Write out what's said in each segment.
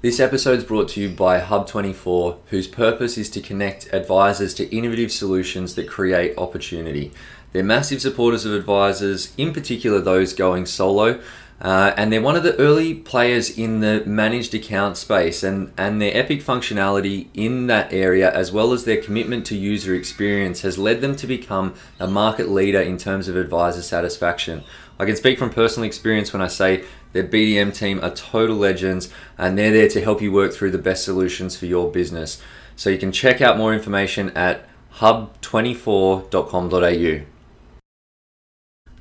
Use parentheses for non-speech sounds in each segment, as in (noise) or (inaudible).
This episode is brought to you by Hub24, whose purpose is to connect advisors to innovative solutions that create opportunity. They're massive supporters of advisors, in particular those going solo, uh, and they're one of the early players in the managed account space. And, and their epic functionality in that area, as well as their commitment to user experience, has led them to become a market leader in terms of advisor satisfaction. I can speak from personal experience when I say their BDM team are total legends and they're there to help you work through the best solutions for your business. So you can check out more information at hub24.com.au.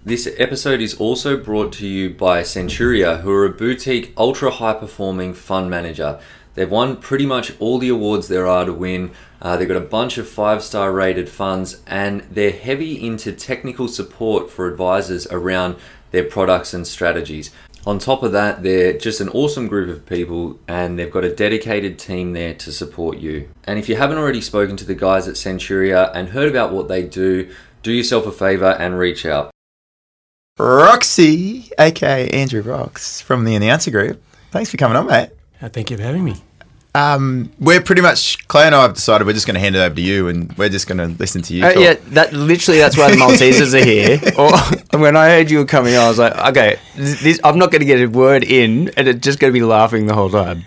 This episode is also brought to you by Centuria, who are a boutique, ultra high performing fund manager. They've won pretty much all the awards there are to win. Uh, they've got a bunch of five star rated funds and they're heavy into technical support for advisors around their products and strategies. On top of that, they're just an awesome group of people and they've got a dedicated team there to support you. And if you haven't already spoken to the guys at Centuria and heard about what they do, do yourself a favor and reach out. Roxy, aka Andrew Rocks from the Announcer Group. Thanks for coming on, mate. Uh, thank you for having me. Um, we're pretty much Clay and I have decided we're just going to hand it over to you, and we're just going to listen to you. Uh, talk. yeah, that literally that's why the Maltesers are here. (laughs) Or when I heard you were coming, I was like, okay, this, I'm not going to get a word in, and it's just going to be laughing the whole time.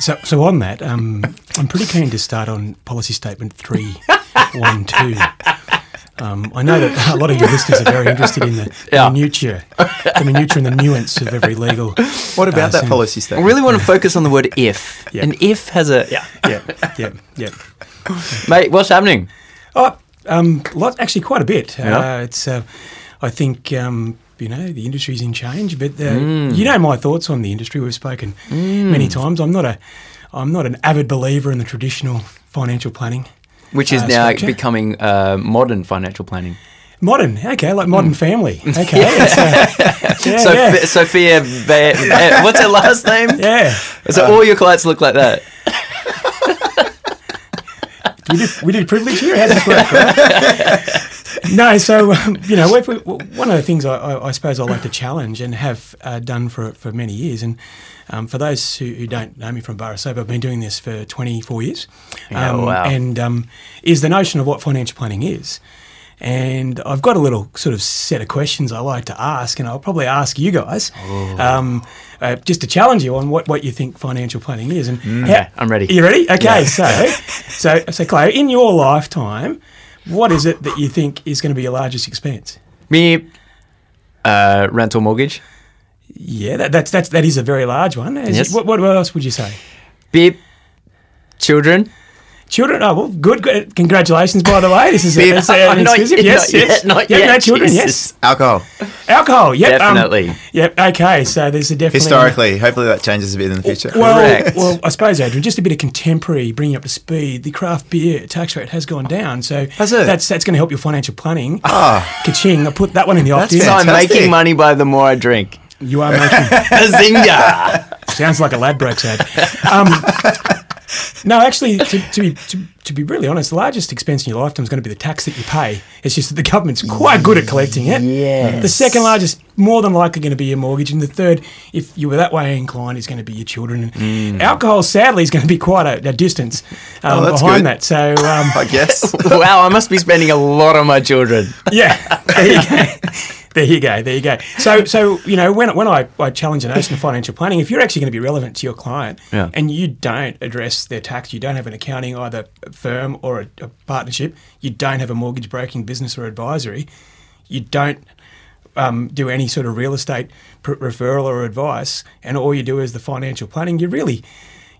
So, so on that, um, I'm pretty keen to start on policy statement three, one, two. (laughs) Um, I know that a lot of your listeners are very interested in the, (laughs) Yeah. the minutiae, the minutiae and the nuance of every legal. What about uh, that sim- policy I statement? really want to focus on the word if. Yeah. And if has a yeah. Yeah, yeah, yeah. (laughs) Mate, what's happening? Oh, um, lot, actually, quite a bit. Yeah. Uh, it's, uh, I think, um, you know, the industry's in change, but uh, Mm. you know my thoughts on the industry. We've spoken many times. I'm not a, I'm not an avid believer in the traditional financial planning. Which is Uh, now structure? becoming uh, modern financial planning. Modern, okay, like Modern Family. (laughs) Okay, it's, uh, (laughs) yeah, so yeah, Sophia, Be- Be- what's her last name? yeah. So all your clients look like that. (laughs) we did we did privilege here. How does this work? Right? no, so um, you know, we, one of the things I, I, I suppose I like to challenge and have uh, done for for many years, and um, for those who, who don't know me from Barasoba, I've been doing this for 24 years. Yeah, um, wow. And um, is the notion of what financial planning is. And I've got a little sort of set of questions I like to ask, and I'll probably ask you guys um, uh, just to challenge you on what, what you think financial planning is. And how- I'm ready. You ready? Okay, (laughs) so so so Clay, in your lifetime, what is it that you think is going to be your largest expense? Me, uh, rental mortgage. Yeah, that, that's that's that is a very large one. Is Yes. it- what, what what else would you say? Beep. Children. Children. Oh well, good. good. Congratulations, by the way. This is a, Beep. it's a- an (laughs) exclusive. yet, yes, not yes. yet, not Yep, yet. No children. Jesus. Alcohol. Yes. Alcohol. Yep. um, Definitely. yep. Okay. So there's a definitely Historically, hopefully that changes a bit in the future. Well, Correct. well, I suppose, Adrian, just a bit of contemporary, bringing up to speed. The craft beer tax rate has gone down, so Has it? that's that's going to help your financial planning. Ah. Ka-ching! I put that one in the opt That's So I'm making money by the more I drink. You are making (laughs) Zinga. sounds like a Ladbrokes ad. Um, no, actually, to, to be to, to be really honest, the largest expense in your lifetime is going to be the tax that you pay. It's just that the government's quite good at collecting it. Yes. The second largest, more than likely, going to be your mortgage, and the third, if you were that way inclined, is going to be your children. And Alcohol, sadly, is going to be quite a, a distance um, Oh, behind good. that. So. Um, (laughs) I guess. (laughs) (laughs) wow, I must be spending a lot on my children. Yeah, there you go. There you go. There you go. So, so you know, when when I, I challenge the notion of financial planning, if you're actually going to be relevant to your client, Yeah. and you don't address their tax, you don't have an accounting either firm or a, a partnership, you don't have a mortgage broking business or advisory, you don't um, do any sort of real estate pr- referral or advice, and all you do is the financial planning, you really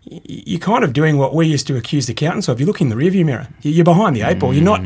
you're kind of doing what we used to accuse the accountants of. You look in the rearview mirror. You- You're behind the eight ball. You're not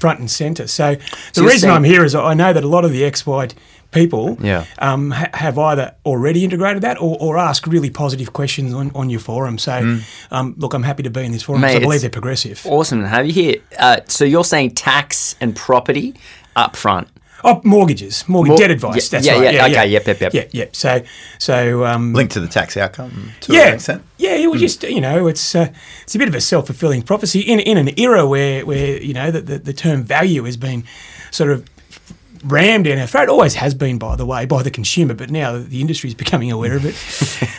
front and centre. So the you're reason saying- I'm here is I know that a lot of the XY people Yeah. um, ha- have either already integrated that or, or ask really positive questions on, on your forum. So um, look, I'm happy to be in this forum Mate, because I believe they're progressive. Awesome to have you here. Uh, so you're saying tax and property up front. Oh, mortgages, mortgage Mor- debt advice. yeah, that's yeah, right. yeah, okay, yep, yep, yep. Yeah, yeah. So, so um, Linked to the tax outcome to yeah, yeah. It was just you know, it's uh, it's a bit of a self fulfilling prophecy in in an era where where you know the, the the term value has been sort of rammed down our throat. Always has been, by the way, by the consumer, but now the industry is becoming aware of it.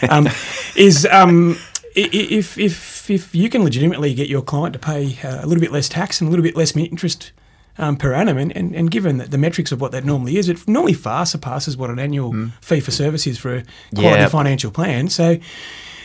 (laughs) um, is um, if if if you can legitimately get your client to pay uh, a little bit less tax and a little bit less interest. Um, per annum, and, and, and given that the metrics of what that normally is, it normally far surpasses what an annual fee for service is for a quality Yeah. financial plan. So,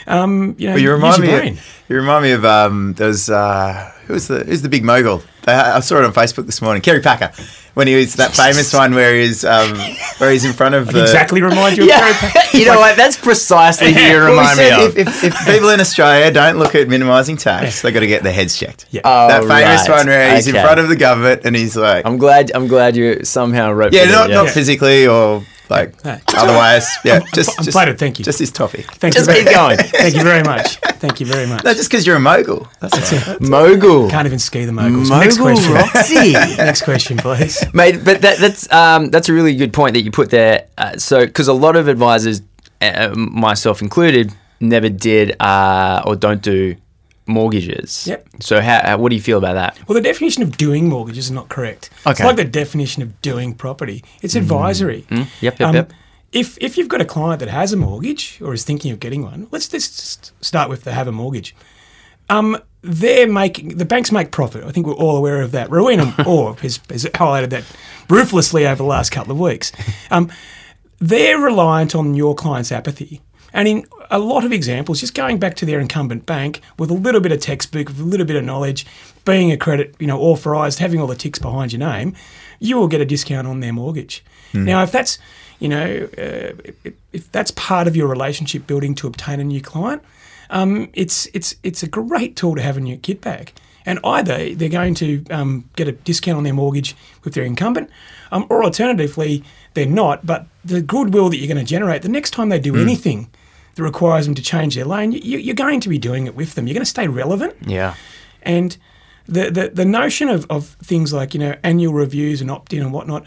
um, you know, Well, you remind me. Of, you remind me of um. Was uh. Who was the Who's the big mogul? I saw it on Facebook this morning. Kerry Packer, when he was that famous one where he's um where he's in front of the exactly remind you of Kerry Packer. (laughs) you know what? That's precisely who you Well, he remind me of. if, if, if people in Australia don't look at minimising tax, they've got to get their heads checked. Yeah. Oh, that famous right. one where he's in front of the government and he's like, I'm glad. I'm glad you somehow wrote. yeah, for not that, not physically or like No. otherwise. Yeah, just I'm just, flattered, thank you. Just his toffee. Thank Just you very, keep going. Thank you very much. Thank you very much. No, just because you're a mogul. That's right. Mogul. Can't even ski the moguls. Next Mogul question. Roxy. (laughs) Next question, please. Mate, but that, that's um, that's a really good point that you put there. Uh, so, because a lot of advisors, uh, myself included, never did uh, or don't do mortgages. Yep. So, how, how, what do you feel about that? Well, the definition of doing mortgages is not correct. It's Okay. Mm. like the definition of doing property. It's advisory. Yep, yep, Um, yep. If, if you've got a client that has a mortgage or is thinking of getting one, let's just start with they have a mortgage. Um, they're making the banks make profit. I think we're all aware of that. Rowena (laughs) Orr has, has highlighted that ruthlessly over the last couple of weeks. Um, they're reliant on your client's apathy. And in a lot of examples, just going back to their incumbent bank with a little bit of textbook, with a little bit of knowledge, being a credit, you know, authorised, having all the ticks behind your name, you will get a discount on their mortgage. Now, if that's, you know, uh, if, that's part of your relationship building to obtain a new client, um, it's it's it's a great tool to have in your kit bag. And either they're going to um, get a discount on their mortgage with their incumbent, um, or alternatively, they're not. But the goodwill that you're going to generate the next time they do anything that requires them to change their lane, you, you're going to be doing it with them. You're going to stay relevant. Yeah. And the, the, the notion of, of things like, you know, annual reviews and opt in and whatnot,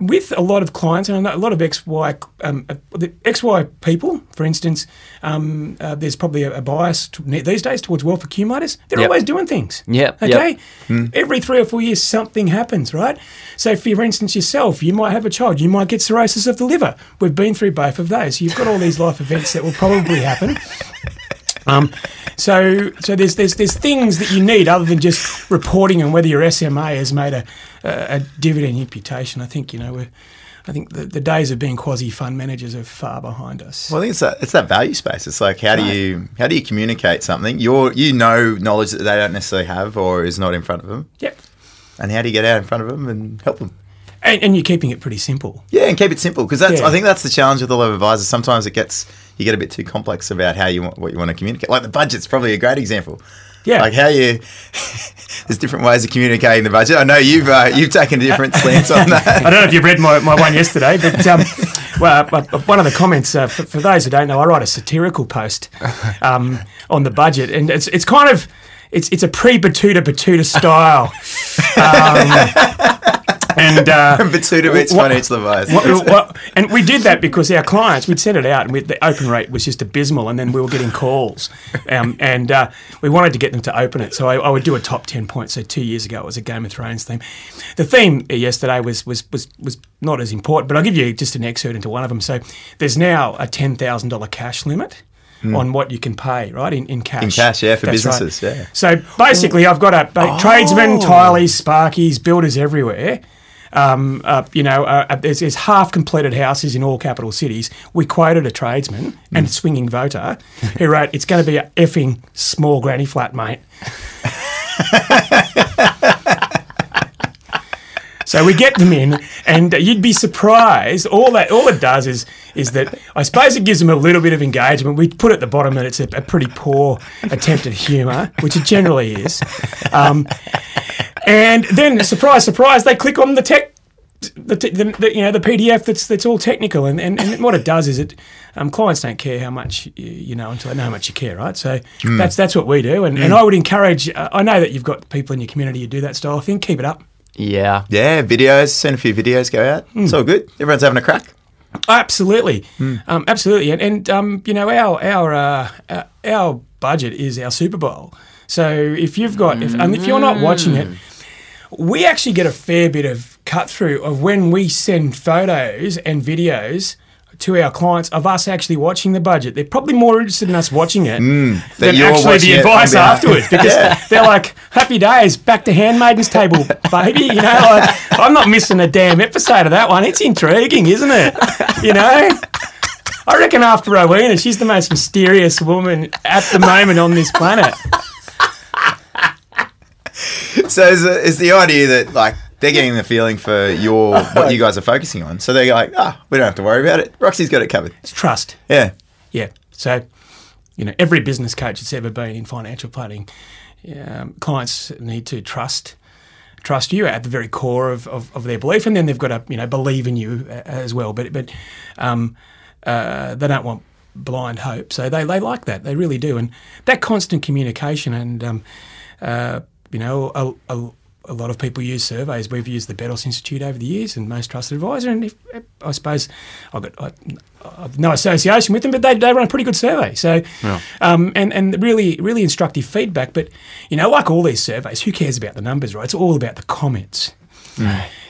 with a lot of clients and a lot of XY, um, uh, the XY people, for instance, um, uh, there's probably a, a bias to, these days towards wealth accumulators. They're Yep. always doing things. Yep, yep. Okay. Every three or four years, something happens, right? So, for instance, yourself, you might have a child, you might get cirrhosis of the liver. We've been through both of those. You've got all these life events that will probably happen. Um, so, so there's there's there's things that you need other than just reporting on whether your SMA has made a, a, a dividend imputation. I think you know we're, I think the, the days of being quasi fund managers are far behind us. Well, I think it's that it's that value space. It's like how do you how do you communicate something? You're you know knowledge that they don't necessarily have or is not in front of them, yep. and how do you get out in front of them and help them? And, and you're keeping it pretty simple. Yeah, and keep it simple because that's Yeah. I think that's the challenge with a lot of advisors. Sometimes it gets you get a bit too complex about how you want what you want to communicate. Like the budget's probably a great example. Yeah. Like how you (laughs) there's different ways of communicating the budget. I know you've uh, you've taken a different (laughs) stance on that. I don't know if you read my, my one yesterday, but um, (laughs) well, uh, uh, one of the comments uh, for, for those who don't know, I write a satirical post um, on the budget, and it's it's kind of it's it's a pre Betoota Betoota style. Um, and uh, (laughs) Betoota meets What- financial advice. What- what- and we did that because our clients, we'd sent it out, and we, the open rate was just abysmal, and then we were getting calls, um, and uh, we wanted to get them to open it. So I, I would do a top ten points. So two years ago, it was a Game of Thrones theme. The theme yesterday was was was was not as important, but I'll give you just an excerpt into one of them. So there's now a ten thousand dollar cash limit. On what you can pay, right in, in cash. In cash, yeah, for That's right. businesses, yeah. So basically, I've got a, a tradesmen, Oh. tileys, sparkies, builders everywhere. Um, uh, you know, uh, uh, there's, there's half completed houses in all capital cities. We quoted a tradesman Hmm. and swinging voter (laughs) who wrote, "It's going to be a effing small granny flat, mate." (laughs) So we get them in, and you'd be surprised. All that, all it does is, is that I suppose it gives them a little bit of engagement. We put at the bottom that it's a, a pretty poor attempt at humour, which it generally is. Um, and then, surprise, surprise, they click on the tech, the, the, the you know the PDF that's that's all technical, and, and, and what it does is it um, clients don't care how much you, you know until they know how much you care, right? So that's that's what we do, and, and I would encourage. Uh, I know that you've got people in your community who do that style of thing. Keep it up. Yeah. Yeah, videos. Send a few videos. Go out. It's all good. Everyone's having a crack. Absolutely, um, absolutely, and, and um, you know our our uh, uh, our budget is our Super Bowl. So if you've got if, and if you're not watching it, we actually get a fair bit of cut through of when we send photos and videos to our clients of us actually watching the budget. They're probably more interested in us watching it Mm, than actually the advice afterwards because (laughs) Yeah. they're like, happy days, back to Handmaid's Tale, (laughs) baby. You know, like, I'm not missing a damn episode of that one. It's intriguing, isn't it? You know? I reckon after Rowena, she's the most mysterious woman at the moment on this planet. (laughs) So is the, is the idea that like they're getting the feeling for your (laughs) what you guys are focusing on? So they're like, ah, we don't have to worry about it. Roxy's got it covered. It's trust. Yeah. Yeah. So, you know, every business coach that's ever been in financial planning, um, clients need to trust trust you at the very core of, of, of their belief, and then they've got to you know believe in you uh, as well. But but um, uh, they don't want blind hope, so they, they like that. They really do, and that constant communication and um, uh, you know a, a, a lot of people use surveys. We've used the Beddoes Institute over the years, and most trusted advisor. And if, I suppose I've got I, I've no association with them, but they, they run a pretty good survey. So, um, and and really really instructive feedback. But you know, like all these surveys, who cares about the numbers, right? It's all about the comments.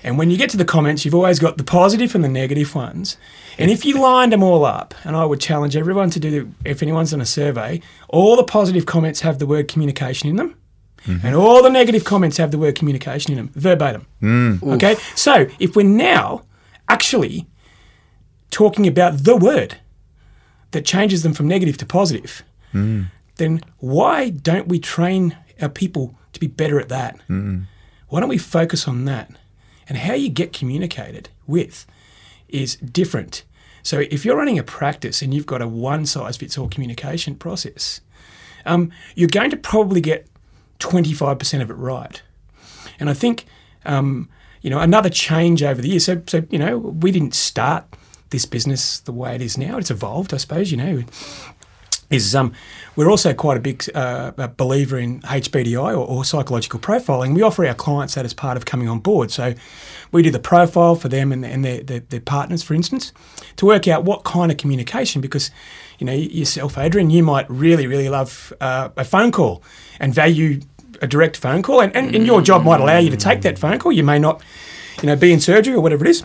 And when you get to the comments, you've always got the positive and the negative ones. And if you lined them all up, and I would challenge everyone to do, if anyone's done a survey, all the positive comments have the word communication in them. Mm-hmm. And all the negative comments have the word communication in them, verbatim. Mm. Okay? So if we're now actually talking about the word that changes them from negative to positive, mm. then why don't we train our people to be better at that? Why don't we focus on that? And how you get communicated with is different. So if you're running a practice and you've got a one size fits all communication process, um, you're going to probably get 25% of it right. And I think, um, you know, another change over the years. So, so, you know, we didn't start this business the way it is now. It's evolved, I suppose, you know. Is um, we're also quite a big uh, believer in HBDI or, or psychological profiling. We offer our clients that as part of coming on board. So we do the profile for them and, and their, their, their partners, for instance, to work out what kind of communication. Because you know yourself, Adrian, you might really really love uh, a phone call and value a direct phone call, and, and, and your job might allow you to take that phone call. You may not, you know, be in surgery or whatever it is.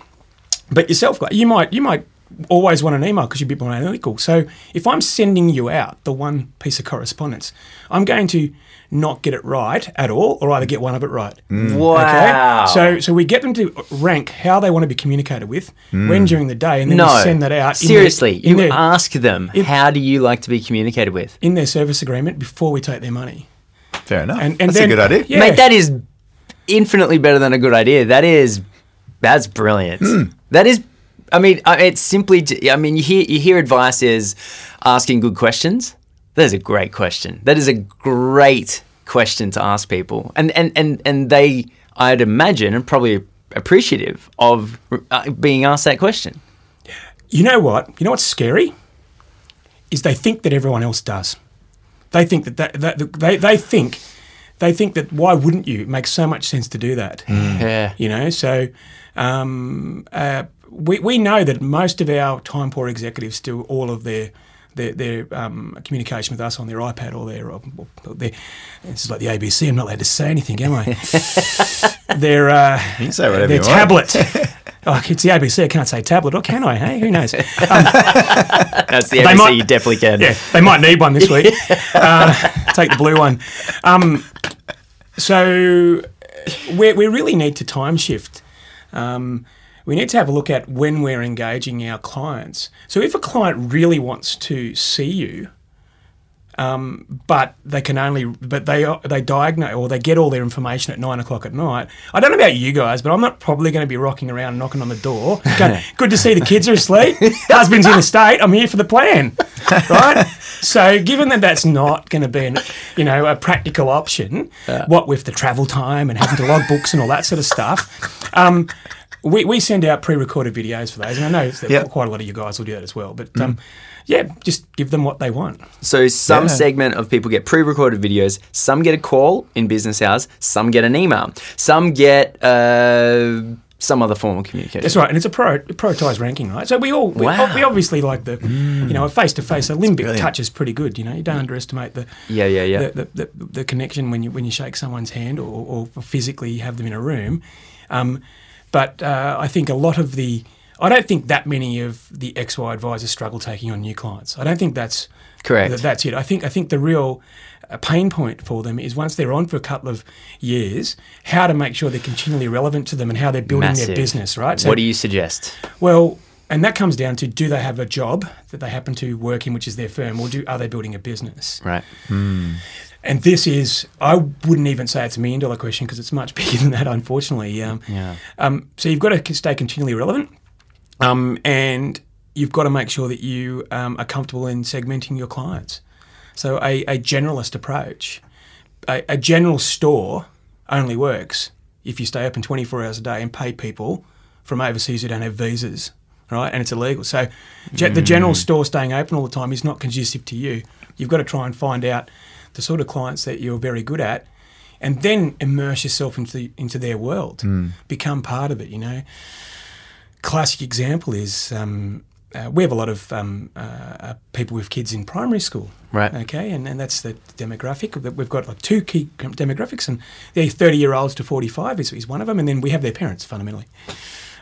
But yourself, you might you might always want an email because you're a bit more analytical. So if I'm sending you out the one piece of correspondence, I'm going to not get it right at all, or either get one of it right. Wow. Okay. So so we get them to rank how they want to be communicated with when during the day, and then no, we send that out. in their- seriously, in you their, ask them, in- how do you like to be communicated with? in their service agreement before we take their money. Fair enough. And, and That's then, a good idea. Yeah. Mate, that is infinitely better than a good idea. That is, that's brilliant. Hmm. That is, I mean, uh, it's simply, I mean, you hear you hear advice is asking good questions. That is a great question. That is a great question to ask people, and and and and they, I'd imagine, are probably appreciative of uh, being asked that question. You know what? You know what's scary? Is they think that everyone else does. They think that, that, that they, they think they think that why wouldn't you? It makes so much sense to do that. Yeah. You know, so um, uh, we, we know that most of our time poor executives do all of their their, their um, communication with us on their iPad or their, or their this is like the ABC. I'm not allowed to say anything, am I? (laughs) their uh, You can say whatever their tablet. (laughs) oh, it's the ABC. I can't say tablet, or can I? Hey, who knows? (laughs) That's the ABC. might- you definitely can. Yeah, they might need one this week. uh, take the blue one. Um, so we, we really need to time shift. Um, we need to have a look at when we're engaging our clients. So if a client really wants to see you, um, but they can only, but they they diagnose or they get all their information at nine o'clock at night. I don't know about you guys, but I'm not probably going to be rocking around knocking on the door. Go, (laughs) Good to see the kids are asleep. Husband's in the state. I'm here for the plan, (laughs) right? so, given that that's not going to be, an, you know, a practical option, what with the travel time and having to log books and all that sort of stuff. Um, we, we send out pre-recorded videos for those, and I know that Yep. quite a lot of you guys will do that as well. But um, yeah, just give them what they want. So some Yeah. segment of people get pre-recorded videos. Some get a call in business hours. Some get an email. Some get uh, some other form of communication. That's right, and it's a pro, prioritized ranking, right? So we all we, Wow. we obviously like the you know a face to face. A limbic touch is pretty good. You know, you don't underestimate the Yeah, yeah, yeah. the, the, the, the connection when you when you shake someone's hand or, or physically have them in a room. Um, But uh, I think a lot of the, I don't think that many of the XY advisors struggle taking on new clients. I don't think that's Correct. that- that's it. I think I think the real uh, pain point for them is once they're on for a couple of years, how to make sure they're continually relevant to them and how they're building Massive. their business. Right. So, what do you suggest? Well, and that comes down to do they have a job that they happen to work in, which is their firm, or do are they building a business? Right. And this is, I wouldn't even say it's a million dollar question because it's much (laughs) bigger than that, unfortunately. Um, Yeah. um, so you've got to stay continually relevant, um, and you've got to make sure that you um, are comfortable in segmenting your clients. So a, a generalist approach, a, a general store only works if you stay open 24 hours a day and pay people from overseas who don't have visas, right? And it's illegal. So ge- the general store staying open all the time is not conducive to you. You've got to try and find out the sort of clients that you're very good at and then immerse yourself into the, into their world, become part of it, you know classic example is um, uh, we have a lot of um, uh, uh, people with kids in primary school. Right. Okay, and, and that's the demographic. that We've got like two key demographics, and the 30 year olds to 45 is, is one of them, and then we have their parents fundamentally.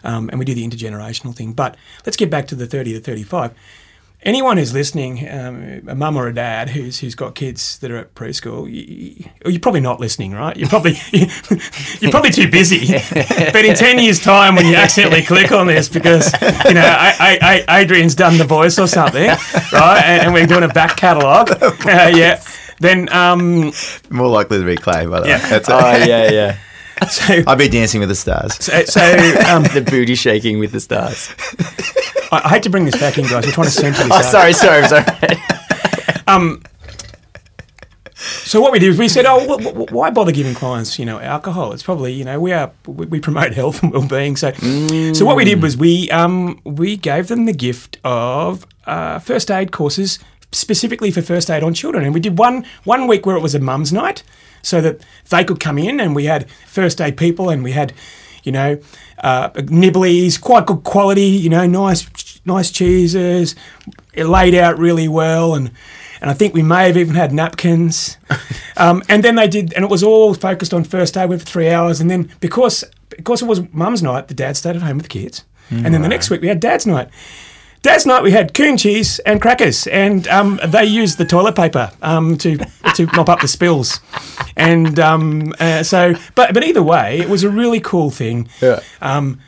Um, and we do the intergenerational thing. But let's get back to the 30 to 35. Anyone who's listening, um, a mum or a dad who's who's got kids that are at preschool, you, you're probably not listening, right? You're probably (laughs) you're probably too busy. (laughs) but in ten years' time, when you accidentally click on this because you know I, I, I, Adrian's done the voice or something, right? And, and we're doing a back catalogue, (laughs) uh, yeah. Then um, More likely to be Clay, by the way. Yeah. That's Oh it. yeah, yeah. So I'd be dancing with the stars. so, so um, (laughs) the booty shaking with the stars. (laughs) I, I hate to bring this back in, guys. We're trying to center this. (laughs) Oh, out. sorry, sorry, sorry. So what we did is we said, oh, wh- wh- why bother giving clients, you know, alcohol? It's probably, you know, we are we, we promote health and well-being. So, so what we did was we um we gave them the gift of uh, first aid courses specifically for first aid on children, and we did one one week where it was a mum's night, so that they could come in and we had first aid people and we had, you know, uh, nibblies, quite good quality, you know, nice nice cheeses, it laid out really well and and I think we may have even had napkins. (laughs) Um, and then they did, and it was all focused on first aid. Went for three hours, and then because because it was mum's night, the dad stayed at home with the kids. And then the next week we had dad's night. Dad's night we had coon cheese and crackers, and um, they used the toilet paper um, to to mop up the spills. And um, uh, so, but but either way, it was a really cool thing. Yeah. Um,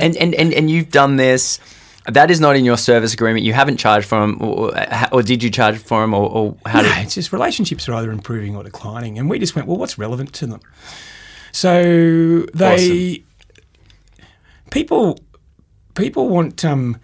And, and and and you've done this. That is not in your service agreement. You haven't charged for them, or, or did you charge for them, or, or how No, did? it's just relationships are either improving or declining, and we just went, well, what's relevant to them? So they people people want um,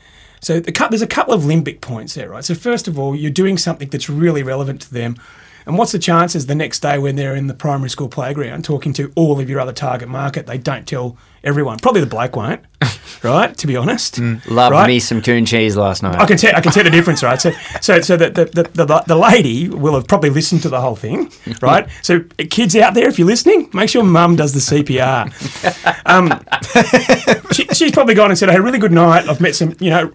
so the, there's a couple of limbic points there, right? So first of all, you're doing something that's really relevant to them. And what's the chances the next day when they're in the primary school playground talking to all of your other target market, they don't tell everyone? Probably the bloke won't, (laughs) right? To be honest, Loved right? me some coon cheese last night. I can tell. I can tell the difference, right? So, so, so the the, the, the lady will have probably listened to the whole thing, right? So, kids out there, if you're listening, make sure Mum does the CPR. Um, she, she's probably gone and said, "I had a really good night. I've met some, you know,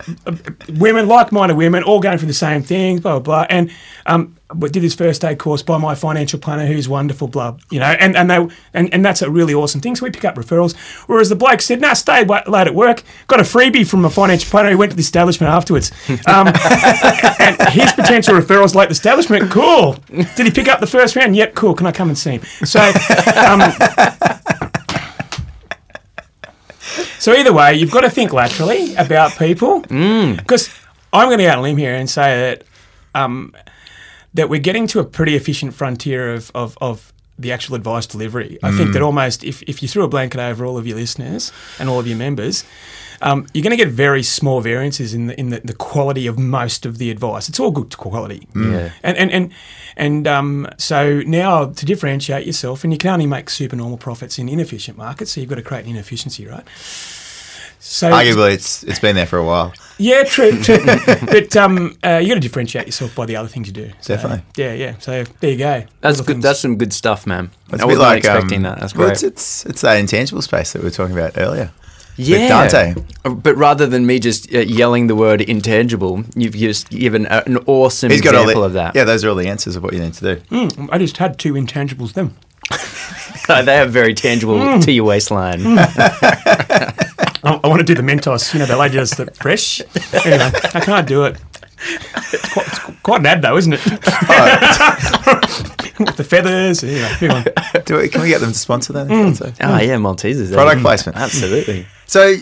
women, like-minded women, all going for the same thing, blah blah blah." And um, did this first aid course by my financial planner, who's wonderful, blah, you know, and and they and, and that's a really awesome thing. So we pick up referrals. Whereas the bloke said, "No, stay late at work, got a freebie from a financial planner who went to the establishment afterwards." Um, (laughs) and his potential referrals like the establishment, cool. Did he pick up the first round? Yep, cool. Can I come and see him? So, um, so either way, you've got to think laterally about people because I'm going to go out on a limb here and say that um, that we're getting to a pretty efficient frontier of, of, of the actual advice delivery. I think that almost if, if you threw a blanket over all of your listeners and all of your members, um, you're going to get very small variances in the in the, the quality of most of the advice. It's all good quality. Yeah. And and and and um, so now to differentiate yourself, and you can only make supernormal profits in inefficient markets, so you've got to create an inefficiency, right? So Arguably, it's it's been there for a while. Yeah, true, true. (laughs) but um, uh, you got to differentiate yourself by the other things you do. So, Definitely. Yeah, yeah. So there you go. That's Little good. things. That's some good stuff, man. It's I a bit wasn't like, expecting um, that. That's well, great. It's, it's it's that intangible space that we were talking about earlier. yeah, Dante. Uh, But rather than me just uh, yelling the word intangible, you've just given a, an awesome He's got all example the of that. Yeah, those are all the answers of what you need to do. Mm, I just had two intangibles then. (laughs) they are very tangible to your waistline. (laughs) I, I want to do the Mentos. You know, the lady does the fresh. Anyway, I can't do it. It's quite, it's quite an ad, though, isn't it? (laughs) With the feathers. Anyway, move on. Do we, can we get them to sponsor that? Mm. Oh yeah, Maltesers. Product placement. Absolutely. So,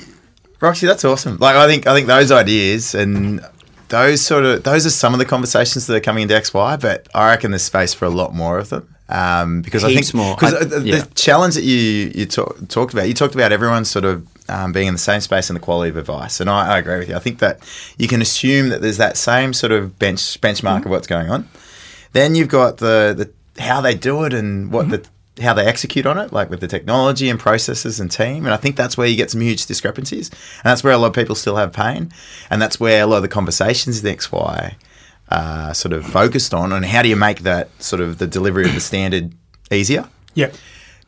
Roxy, that's awesome. Like, I think I think those ideas and those sort of those are some of the conversations that are coming into XY, but I reckon there's space for a lot more of them. Um, because I Heaps think more. because the, yeah. the challenge that you you talk, talked about, you talked about everyone sort of um, being in the same space and the quality of advice, and I, I agree with you. I think that you can assume that there's that same sort of bench benchmark of mm-hmm. what's going on. Then you've got the, the how they do it and what mm-hmm. the how they execute on it, like with the technology and processes and team. And I think that's where you get some huge discrepancies. And that's where a lot of people still have pain. And that's where a lot of the conversations in XY are sort of focused on and how do you make that sort of the delivery of the standard easier. Yep.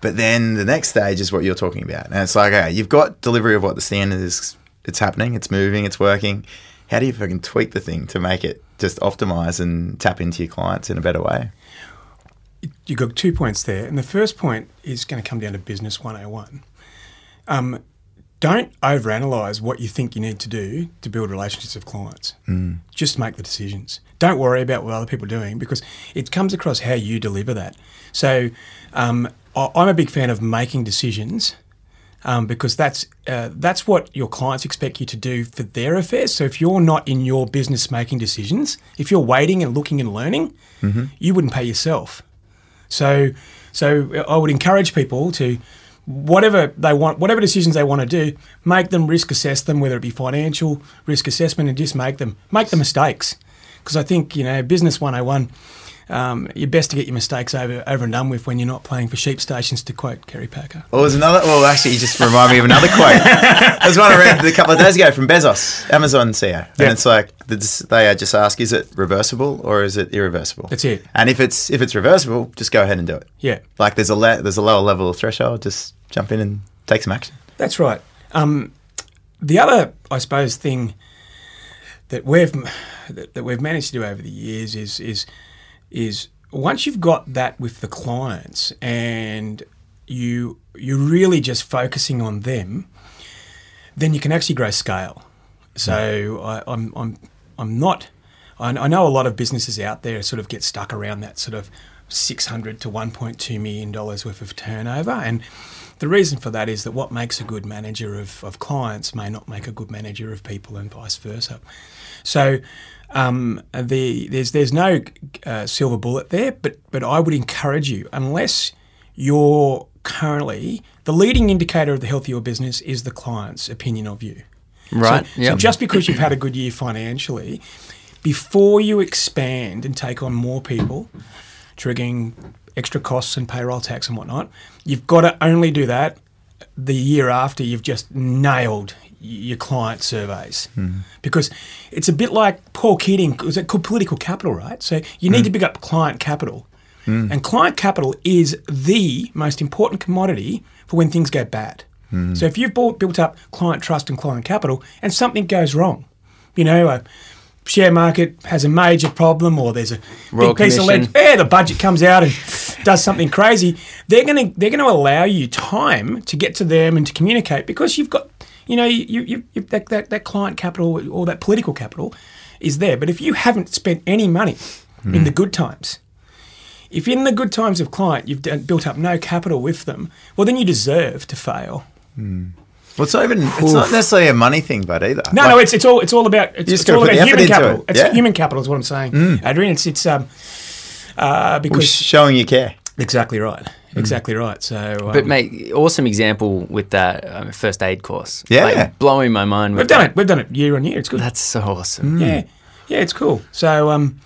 But then the next stage is what you're talking about. And it's like, okay, you've got delivery of what the standard is. It's happening, it's moving, it's working. How do you fucking tweak the thing to make it just optimize and tap into your clients in a better way? You've got two points there. And the first point is going to come down to business 101. Um, don't overanalyze what you think you need to do to build relationships with clients. Just make the decisions. Don't worry about what other people are doing because it comes across how you deliver that. So um, I'm a big fan of making decisions um, because that's uh, that's what your clients expect you to do for their affairs. So if you're not in your business making decisions, if you're waiting and looking and learning, you wouldn't pay yourself. So, so I would encourage people to whatever they want, whatever decisions they want to do, make them risk assess them, whether it be financial risk assessment, and just make them make the mistakes. Because I think you know, business 101, um, you're best to get your mistakes over over and done with when you're not playing for sheep stations. To quote Kerry Packer. Well, there's another. Well, actually, you just remind me of another quote. (laughs) There's one I read a couple of days ago from Bezos, Amazon CEO, and it's like they just ask, is it reversible or is it irreversible? That's it. And if it's if it's reversible, just go ahead and do it. Yeah, Like there's a le- there's a lower level of threshold. Just jump in and take some action. That's right. Um, the other, I suppose, thing that we've that, that we've managed to do over the years is is is once you've got that with the clients and you you're really just focusing on them, then you can actually grow scale. So mm. I, I'm I'm I'm not. I, I know a lot of businesses out there sort of get stuck around that sort of 600 to 1.2 million dollars worth of turnover, and the reason for that is that what makes a good manager of, of clients may not make a good manager of people, and vice versa. So um, the there's there's no uh, silver bullet there, but but I would encourage you unless you're currently the leading indicator of the health of your business is the client's opinion of you. Right. So, so just because you've had a good year financially, before you expand and take on more people, triggering extra costs and payroll tax and whatnot, you've got to only do that the year after you've just nailed your client surveys. Because it's a bit like Paul Keating, it called political capital, right? So you need mm. to pick up client capital. Mm. And client capital is the most important commodity for when things go bad. Mm. So if you've bought, built up client trust and client capital and something goes wrong, you know, a share market has a major problem or there's a Royal big piece of lead, Commission. yeah, the budget comes out and (laughs) does something crazy, they're going to they're going to allow you time to get to them and to communicate because you've got you know you, you, you that, that that client capital or that political capital is there. But if you haven't spent any money in the good times, if in the good times of client you've built up no capital with them, well then you deserve to fail. Well, it's not even. It's not necessarily a money thing, but either. No, Like, no, it's it's all it's all about it's, just all about human capital. it. It's human capital is what I'm saying, Adrian. It's it's um uh, well, because showing you care. exactly right, exactly right. So, um, But mate, awesome example with that um, first aid course. Yeah. like, blowing my mind. With we've done that. it. We've done it year on year. It's good. That's so awesome. yeah, yeah, it's cool. So um,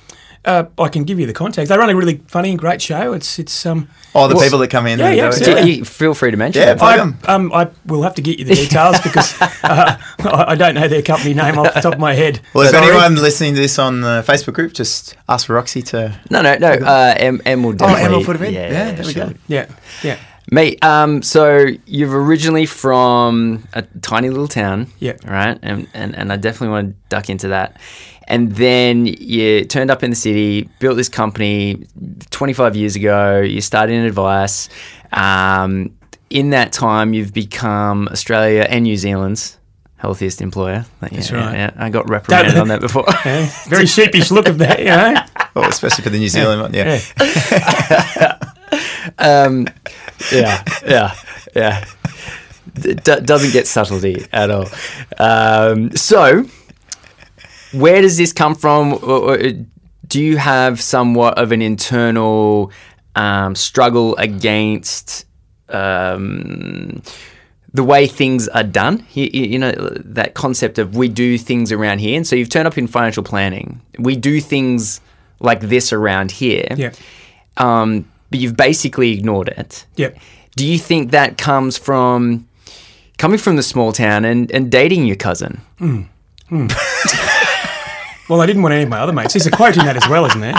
uh, I can give you the context. They run a really funny and great show. It's it's um. Oh, the Well, people that come in. yeah, and yeah, absolutely. You- you feel free to mention. Yeah, it. plug um, I will have to get you the details because (laughs) uh, I I don't know their company name off the top of my head. Well, if anyone listening to this on the Facebook group, just ask Roxy to. No, no, no. Uh, em, em will Oh, definitely. Emma will put him in. Yeah, there we go. yeah, yeah, Mate, um, so you're originally from a tiny little town. Yeah. Right? And, and, and I definitely want to duck into that. and then you turned up in the city, built this company 25 years ago. You started in advice. Um, in that time, you've become Australia and New Zealand's healthiest employer. That's Yeah, right. yeah, I got reprimanded on that before. (laughs) Yeah, very sheepish look of that, you know. Oh, especially for the New Zealand one. Yeah. (laughs) Yeah. um, yeah, yeah, yeah. It doesn't get subtlety at all. Um, so, where does this come from? Or- or Do you have somewhat of an internal um, struggle against um, the way things are done? You, you you know, that concept of we do things around here. And so you've turned up in financial planning. We do things like this around here Yeah. um, but you've basically ignored it. Yep. Do you think that comes from coming from the small town and, and dating your cousin? Hmm. Hmm. (laughs) Well, I didn't want any of my other mates. There's a quote in that as well, isn't there?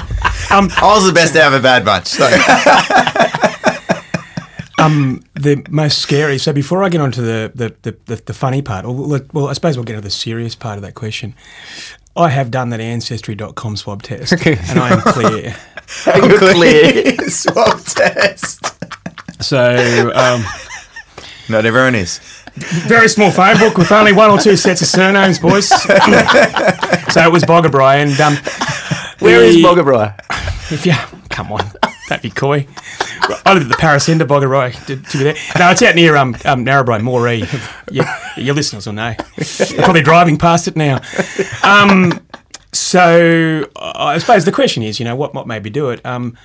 Um, I was the best out of a bad bunch. So. (laughs) Um, the most scary. So before I get on to the the, the, the, the funny part, or well, I suppose we'll get to the serious part of that question. I have done that ancestry.com swab test, and I am clear. (laughs) You're clear. (laughs) Swab test. So um, Not everyone is. very small phone book with only one or two sets of surnames, boys. (laughs) so it was Boggabri, and um, Where is the- Boggabri? If you come on, (laughs) don't be coy. I live at the Paris to be there. No, it's out near um, um Narrabri, Moree. (laughs) Your, your listeners will know. They're probably driving past it now. Um, so I suppose the question is, you know, what what made me do it? Um,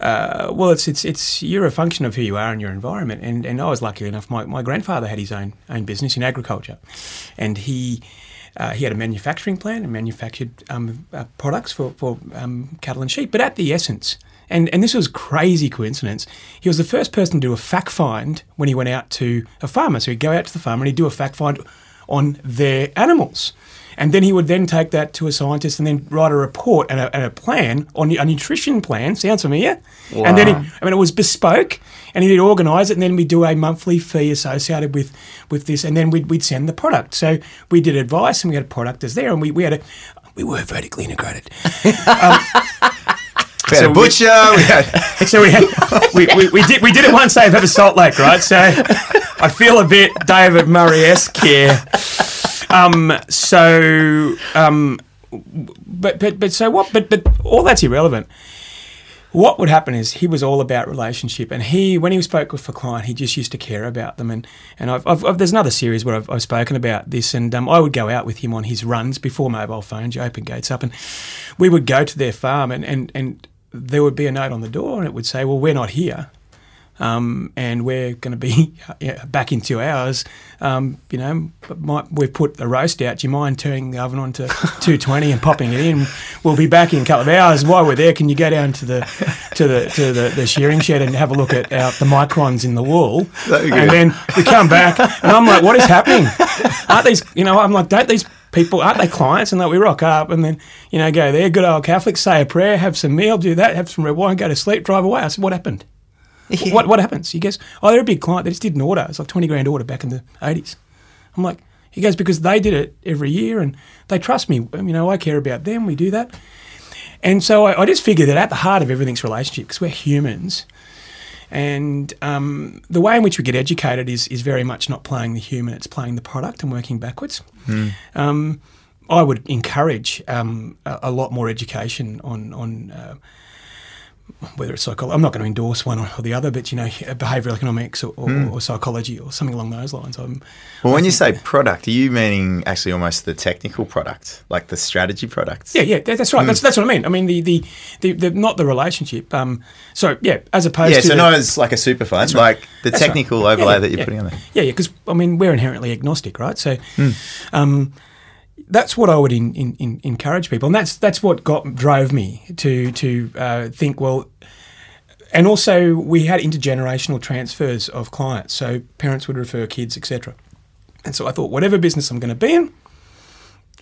uh, well, it's it's it's you're a function of who you are in your environment, and, and I was lucky enough. My, my grandfather had his own own business in agriculture, and he uh, he had a manufacturing plant and manufactured um, uh, products for for um, cattle and sheep. But at the essence, and and this was crazy coincidence, he was the first person to do a fact find when he went out to a farmer. So he'd go out to the farmer and he'd do a fact find on their animals. And then he would then take that to a scientist and then write a report and a, and a plan on a nutrition plan. Sounds familiar? Wow. And then, he, I mean, it was bespoke, and he'd organise it, and then we'd do a monthly fee associated with, with this, and then we'd, we'd send the product. So we did advice, and we had productors there, and we, we had a we were vertically integrated. (laughs) Um, We had So a butcher. We had. (laughs) So we had we, we, we did we did it one save over Salt Lake, right? So I feel a bit David Murray esque here. Um, so um, but but but so what? But but all that's irrelevant. What would happen is he was all about relationship, and he when he spoke with a client, he just used to care about them. And and I've, I've, I've there's another series where I've, I've spoken about this, and um, I would go out with him on his runs before mobile phones. You open gates up, and we would go to their farm, and and and there would be a note on the door, and it would say, "Well, we're not here." um, and we're going to be (laughs) back in two hours. Um, you know, might, we've put the roast out. Do you mind turning the oven on to (laughs) 220 and popping it in? We'll be back in a couple of hours. While we're there, can you go down to the to the to the, the shearing shed and have a look at our, the microns in the wool? And then we come back, and I'm like, what is happening? Aren't these? You know, I'm like, don't these people aren't they clients? And like we rock up, and then you know go there, good old Catholics, say a prayer, have some meal, do that, have some red wine, go to sleep, drive away. I said, what happened? (laughs) What what happens? He goes, oh, they're a big client. They just didn't order. It's like twenty grand order back in the eighties. I'm like, he goes because they did it every year and they trust me. You know, I care about them. We do that, and so I, I just figured that at the heart of everything's relationship because we're humans, and um, the way in which we get educated is is very much not playing the human. It's playing the product and working backwards. Um, I would encourage um, a, a lot more education on on. Uh, whether it's psychology, I'm not going to endorse one or the other, but you know, behavioural economics or, or, or psychology or something along those lines. I'm, Well, when you say product, are you meaning actually almost the technical product, like the strategy products? yeah, yeah, that's right. That's that's what I mean. I mean the the, the, the not the relationship. Um, so yeah, as opposed to Yeah, to so the, not as like a super fund, like the That's technical Yeah, overlay yeah, that you're yeah. putting on there. Yeah, yeah, because I mean we're inherently agnostic, right? So, Hmm. um, that's what I would in, in, in encourage people, and that's that's what got drove me to to uh, think well. And also, we had intergenerational transfers of clients, so parents would refer kids, etc. And so I thought, whatever business I'm going to be in,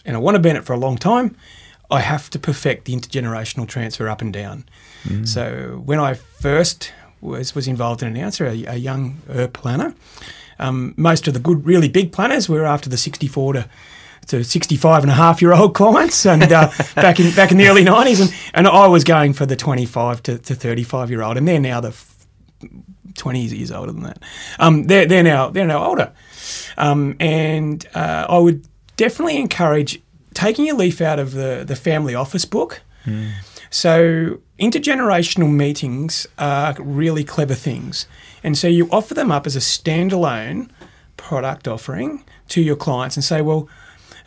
and I want to be in it for a long time, I have to perfect the intergenerational transfer up and down. So when I first was was involved in an answer, a, a young uh, planner, um, most of the good, really big planners were after the 64 to to 65 and a half year old clients and uh, (laughs) back in back in the early 90s and, and I was going for the 25 to, to 35 year old and they're now the f- 20 years older than that. Um, they're, they're now they're now older. Um, and uh, I would definitely encourage taking a leaf out of the, the family office book. So intergenerational meetings are really clever things. And so you offer them up as a standalone product offering to your clients and say, well,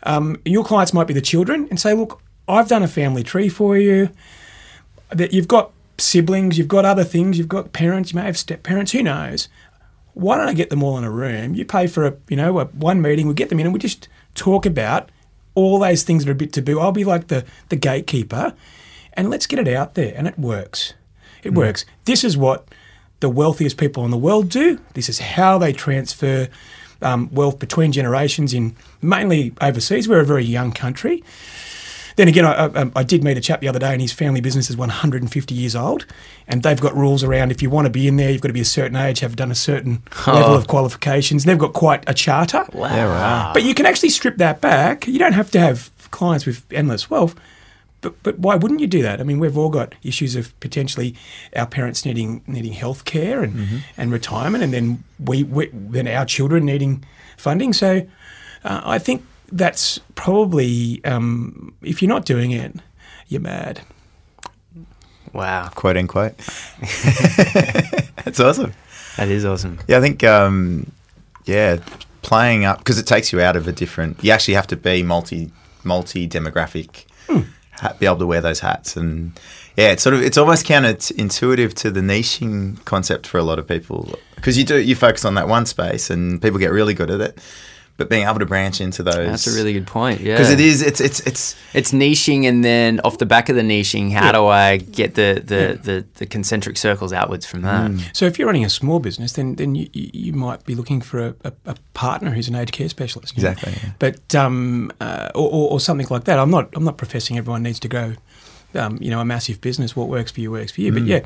um, your clients might be the children and say, look, I've done a family tree for you. That you've got siblings, you've got other things, you've got parents, you may have step parents, who knows? Why don't I get them all in a room? You pay for a, you know, a, one meeting, we get them in and we just talk about all those things that are a bit taboo. I'll be like the, the gatekeeper and let's get it out there. And it works. It works. This is what the wealthiest people in the world do. This is how they transfer um, wealth between generations in mainly overseas. We're a very young country. Then again, I, I, I did meet a chap the other day, and his family business is 150 years old, and they've got rules around if you want to be in there, you've got to be a certain age, have done a certain (laughs) level of qualifications. They've got quite a charter. Wow. But you can actually strip that back. You don't have to have clients with endless wealth. But, but why wouldn't you do that? I mean, we've all got issues of potentially our parents needing needing health care and, and retirement, and then we, we then our children needing funding. So uh, I think that's probably um, if you're not doing it, you're mad. Wow. quote unquote. (laughs) That's awesome. That is awesome. Yeah, I think um, yeah, playing up because it takes you out of a different. You actually have to be multi multi demographic, ha- be able to wear those hats, and yeah, it's sort of it's almost counterintuitive to the niching concept for a lot of people because you do you focus on that one space and people get really good at it, but being able to branch into those That's a really good point. Yeah. because it is it's it's it's It's niching, and then off the back of the niching, how do I get the the, the, the concentric circles outwards from that? So if you're running a small business, then then you, you you might be looking for a, a, a partner who's an aged care specialist. Exactly, yeah. But um, uh, or, or, or something like that. I'm not I'm not professing everyone needs to go, um, you know, a massive business. What works for you works for you. Mm. But yeah,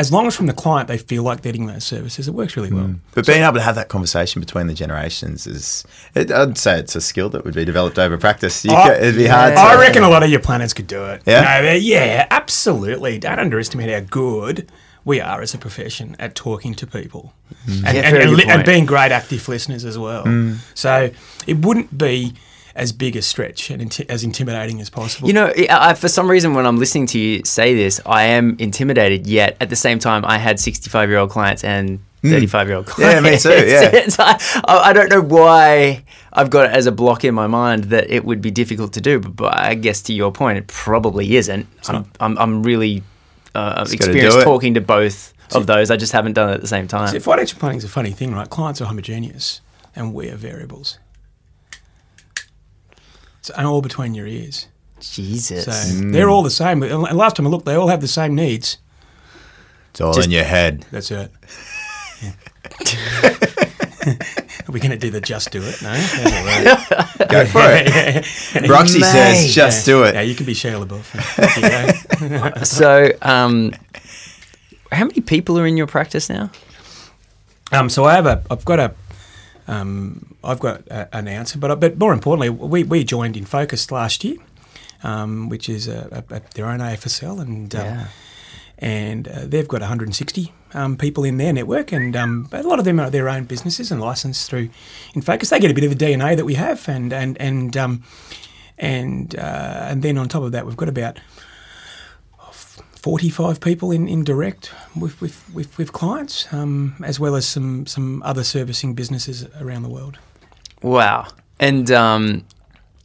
as long as from the client they feel like getting those services, it works really well. Mm. But being able to have that conversation between the generations is, it, I'd say it's a skill that would be developed over practice. You I- ca- it'd be hard to. I reckon a lot of your planners could do it. Yeah? You know, yeah, absolutely. Don't underestimate how good we are as a profession at talking to people mm. and, Yeah, and, and, and being great active listeners as well. Mm. So it wouldn't be as big a stretch and inti- as intimidating as possible. You know, I, I- for some reason, when I'm listening to you say this, I am intimidated. Yet at the same time, I had 65 year old clients and 35 year old clients. Yeah, clients. me too, yeah. (laughs) Like- I, I don't know why I've got it as a block in my mind that it would be difficult to do. But, but I guess to your point, it probably isn't. I'm, I'm, I'm really uh, experienced talking to both of those. I just haven't done it at the same time. See, financial planning is a funny thing, right? Clients are homogeneous and we are variables. It's all between your ears. Jesus. So they're all the same. And last time I looked, they all have the same needs. It's all Just- in your head. That's it. Yeah. (laughs) Are we going to do the just do it? No? Go for it. (laughs) Roxy Mate. says, just do it. Yeah, you can be Shia LaBeouf. There you go. (laughs) so, um, how many people are in your practice now? Um, so I have a, I've got a, um, I've got a, an answer, but but more importantly, we, we joined Infocus last year, um, which is a, a, their own AFSL, and um, Yeah. and uh, they've got 160 um, people in their network, and um, a lot of them are their own businesses and licensed through Infocus. They get a bit of the DNA that we have, and and and um, and uh, and then on top of that, we've got about 45 people in, in direct with, with, with, with clients, um, as well as some, some other servicing businesses around the world. Wow. And um,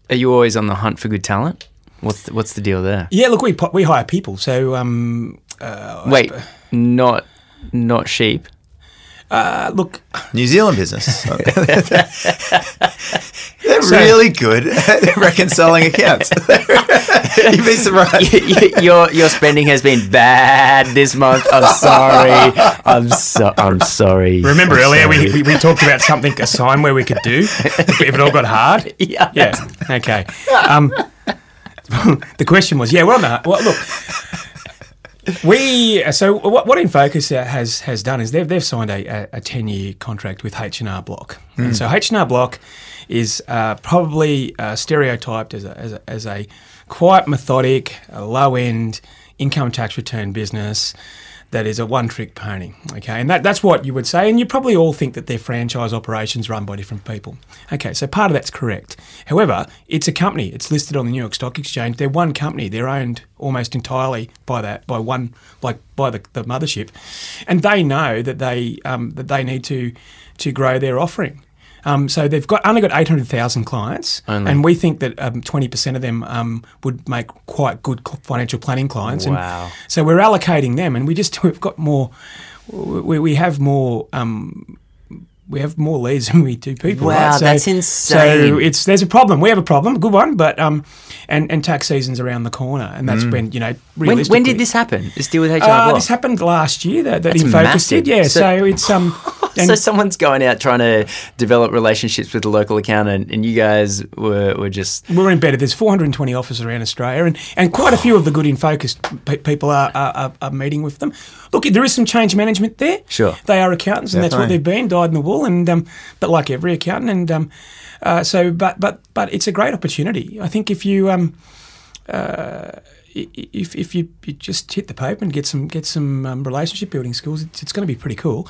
are you always on the hunt for good talent? What's the, what's the deal there? Yeah, look, we, we hire people. So, um, uh, Wait, sp- not not sheep. Uh, look, New Zealand business. (laughs) (laughs) They're really good at (laughs) reconciling accounts. You'd be surprised. your your spending has been bad this month. I'm sorry. I'm so I'm sorry. remember I'm earlier we, sorry. we, we talked about something, a sign where we could do if it all got hard? yeah. Yeah, okay. Um, the question was, yeah, we're on the, well, look, We so what, what Infocus uh, has has done is they've they've signed a, a, ten year contract with H and R Block, and so H and R Block is uh, probably uh, stereotyped as a, as a as a quite methodic, low end income tax return business that is a one trick pony. Okay, and that, that's what you would say, and you probably all think that they're franchise operations run by different people. Okay, so part of that's correct. However, it's a company. It's listed on the New York Stock Exchange. They're one company. They're owned almost entirely by that by one like by the, the mothership, and they know that they um, that they need to to grow their offering. Um, so they've got only got eight hundred thousand clients, Only. and we think that um, twenty percent of them um, would make quite good financial planning clients. Wow. And so we're allocating them, and we just we've got more. We, we have more. Um, we have more leads (laughs) than we do people. Wow, right? that's So insane. it's there's a problem. We have a problem, a good one, but um, and and tax season's around the corner, and that's when you know. When, Realistically, when did this happen? This deal with HR Uh, Block? this happened last year. That, that That's Infocus did, yeah. So- So, it's um. (laughs) and- so someone's going out trying to develop relationships with the local accountant, and you guys were, were just We're embedded. There's 420 offices around Australia, and, and quite a few of the good Infocus pe- people are, are, are, are meeting with them. Look, there is some change management there. Sure. they are accountants, and that's what they've been, dyed in the wool. And um, but like every accountant, and um, uh, so but but but it's a great opportunity. I think if you um, uh, i- i- if, if you, you just hit the paper and get some get some um, relationship building skills, it's, it's going to be pretty cool.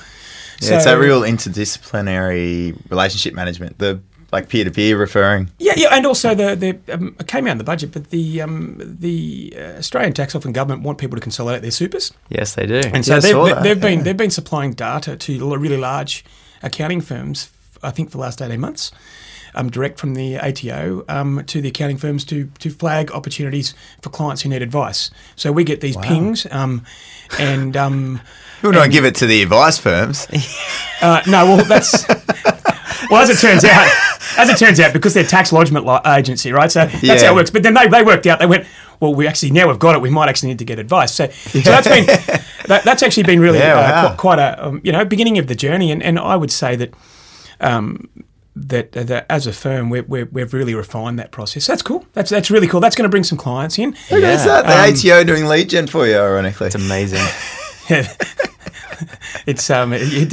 Yeah, it's that real interdisciplinary relationship management, the like peer to peer referring. Yeah, yeah, and also the the um, it came out in the budget, but the um, the uh, Australian tax office and government want people to consolidate their supers, yes, they do. and so saw they've, they've been yeah. they've been supplying data to l- really large accounting firms. I think for the last eighteen months, um, direct from the ATO um, to the accounting firms to to flag opportunities for clients who need advice. So we get these pings, um, and um, (laughs) Who don't give it to the advice firms? (laughs) uh, no, well that's well as it turns out, as it turns out, because they're tax lodgement li- agency, right? So that's Yeah. how it works. But then they, they worked out. They went, well, we actually now we've got it. We might actually need to get advice. So, so that's been that, that's actually been really Yeah, uh, wow. quite, quite a um, you know beginning of the journey. And, and I would say that. Um, that, that as a firm, we're, we're, we've really refined that process. That's cool. That's that's really cool. That's going to bring some clients in. Who does Yeah. that? The ATO doing lead gen for you, ironically. It's amazing. (laughs) it's um, it,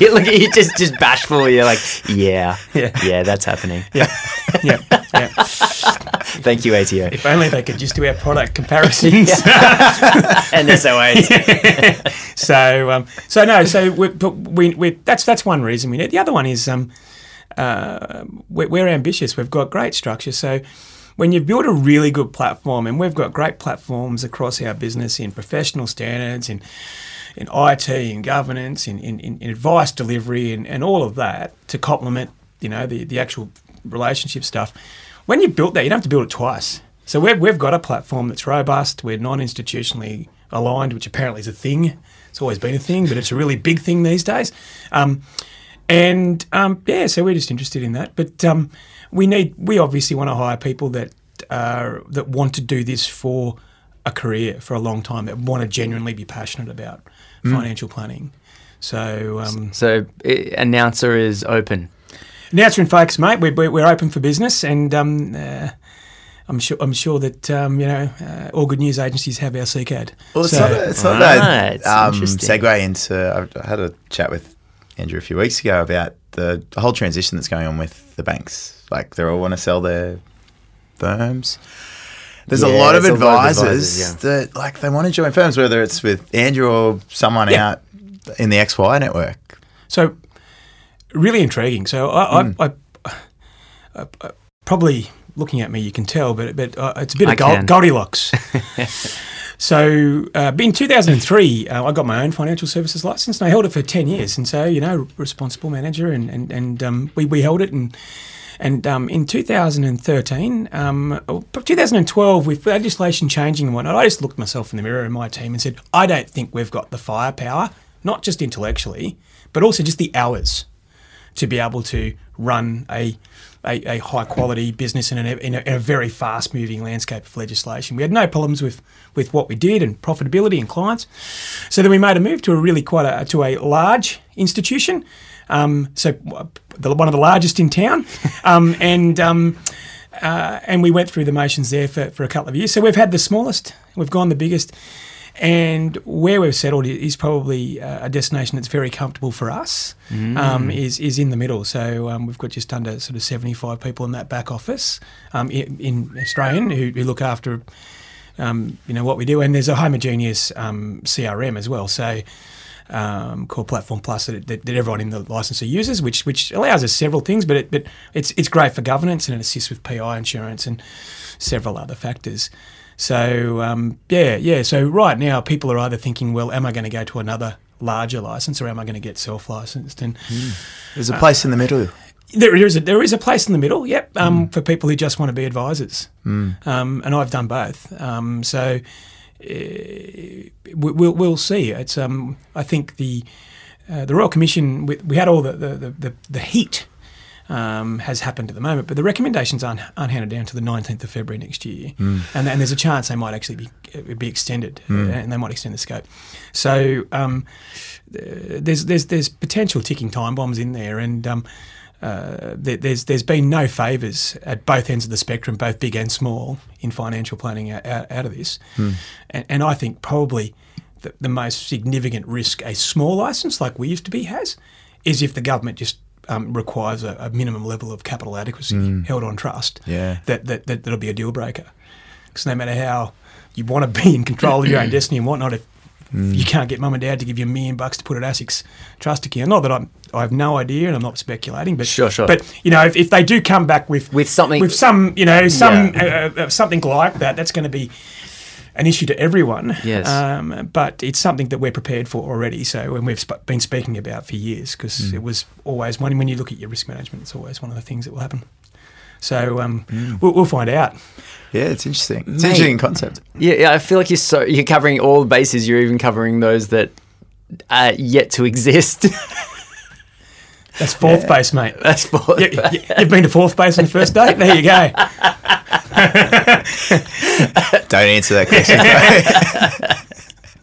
you (laughs) look you just just bashful. You're like, yeah, Yeah. yeah, that's happening. yeah, (laughs) yeah, yeah. Thank you, ATO If only they could just do our product comparisons. (laughs) and (laughs) SOAs. so um, so no, so we, but we, we that's that's one reason we need. The other one is um, uh, we're, we're ambitious. We've got great structure. So when you build a really good platform, and we've got great platforms across our business in professional standards, in in IT, in governance, in, in, in advice delivery, and, and all of that to complement, you know, the, the actual relationship stuff. When you built that, you don't have to build it twice. So we've, we've got a platform that's robust. We're non-institutionally aligned, which apparently is a thing. It's always been a thing, but it's a really big thing these days. Um, and um, yeah, so we're just interested in that. But um, we need, we obviously want to hire people that uh, that want to do this for a career for a long time, that want to genuinely be passionate about financial planning. So um, So uh, announcer is open. Announcer Infocus, mate. We're, we're, we're open for business, and um, uh, I'm sure I'm sure that um, you know uh, all good news agencies have our CCAD. Well, it's So- not, a- it's not Right, that um, segue into. I had a chat with Andrew a few weeks ago about the, the whole transition that's going on with the banks. Like they all want to sell their firms. There's a lot of there's a lot of advisors, advisors, that like they want to join firms, whether it's with Andrew or someone Yeah. out in the XY network. So, really intriguing. So, I, Hmm. I, I, I, probably looking at me, you can tell, but but uh, it's a bit of Gold. Goldilocks. (laughs) so, uh, in 2003, uh, I got my own financial services license, and I held it for 10 years. And so, you know, responsible manager, and and and um, we we held it and. And um, in 2013, um, 2012, with legislation changing and whatnot, I just looked myself in the mirror and my team and said, I don't think we've got the firepower, not just intellectually, but also just the hours to be able to run a, a, a high quality business in, an, in, a, in a very fast moving landscape of legislation. We had no problems with, with what we did and profitability and clients. So then we made a move to a really quite a, to a large institution. Um, so the, one of the largest in town, (laughs) um, and um, uh, and we went through the motions there for, for a couple of years. So we've had the smallest, we've gone the biggest, And where we've settled is probably uh, a destination that's very comfortable for us. Um, is is in the middle. So um, we've got just under sort of seventy five people in that back office um, in, in Australian who, who look after um, you know what we do, and there's a homogeneous um, CRM as well. So um, called Platform Plus that, that, that everyone in the licensee uses, which which allows us several things, but it, but it's it's great for governance and it assists with PI insurance and several other factors. So um, yeah, yeah. So right now, people are either thinking, well, am I going to go to another larger license, or am I going to get self licensed? And There's a place in the middle. there is a, there is a place in the middle, yep, um, for people who just want to be advisors, um, and I've done both. Um, so uh, we, we'll we'll see. It's um, I think the uh, the Royal Commission we, we had all the, the, the, the heat. Um, has happened at the moment, but the recommendations aren't, aren't handed down to the 19th of February next year, and, and there's a chance they might actually be be extended, uh, and they might extend the scope. So um, there's there's there's potential ticking time bombs in there, and um, uh, there, there's there's been no favours at both ends of the spectrum, both big and small, in financial planning out, out, out of this. And, and I think probably the, the most significant risk a small licence like we used to be has is if the government just um, requires a, a minimum level of capital adequacy held on trust. Yeah. that, that, that that'll be a deal breaker. Because no matter how you want to be in control of your own (clears throat) destiny and whatnot, if you can't get mum and dad to give you a million bucks to put at ASIC's trust account. Not that I'm, I have no idea and I'm not speculating, but Sure, sure. But you know, if, if they do come back with With something- with some, you know, some uh, uh, something like that, that's going to be an issue to everyone. Yes. Um, but it's something that we're prepared for already. So, and we've sp- been speaking about for years because it was always one. When you look at your risk management, it's always one of the things that will happen. So um, we'll, we'll find out. Yeah, it's interesting. It's Mate. an interesting concept. Yeah, yeah, I feel like you're so you're covering all the bases. You're even covering those that are yet to (laughs) exist. That's fourth base, mate. That's for You, you, you've been to fourth base on the first date. There you go. (laughs) Don't answer that question.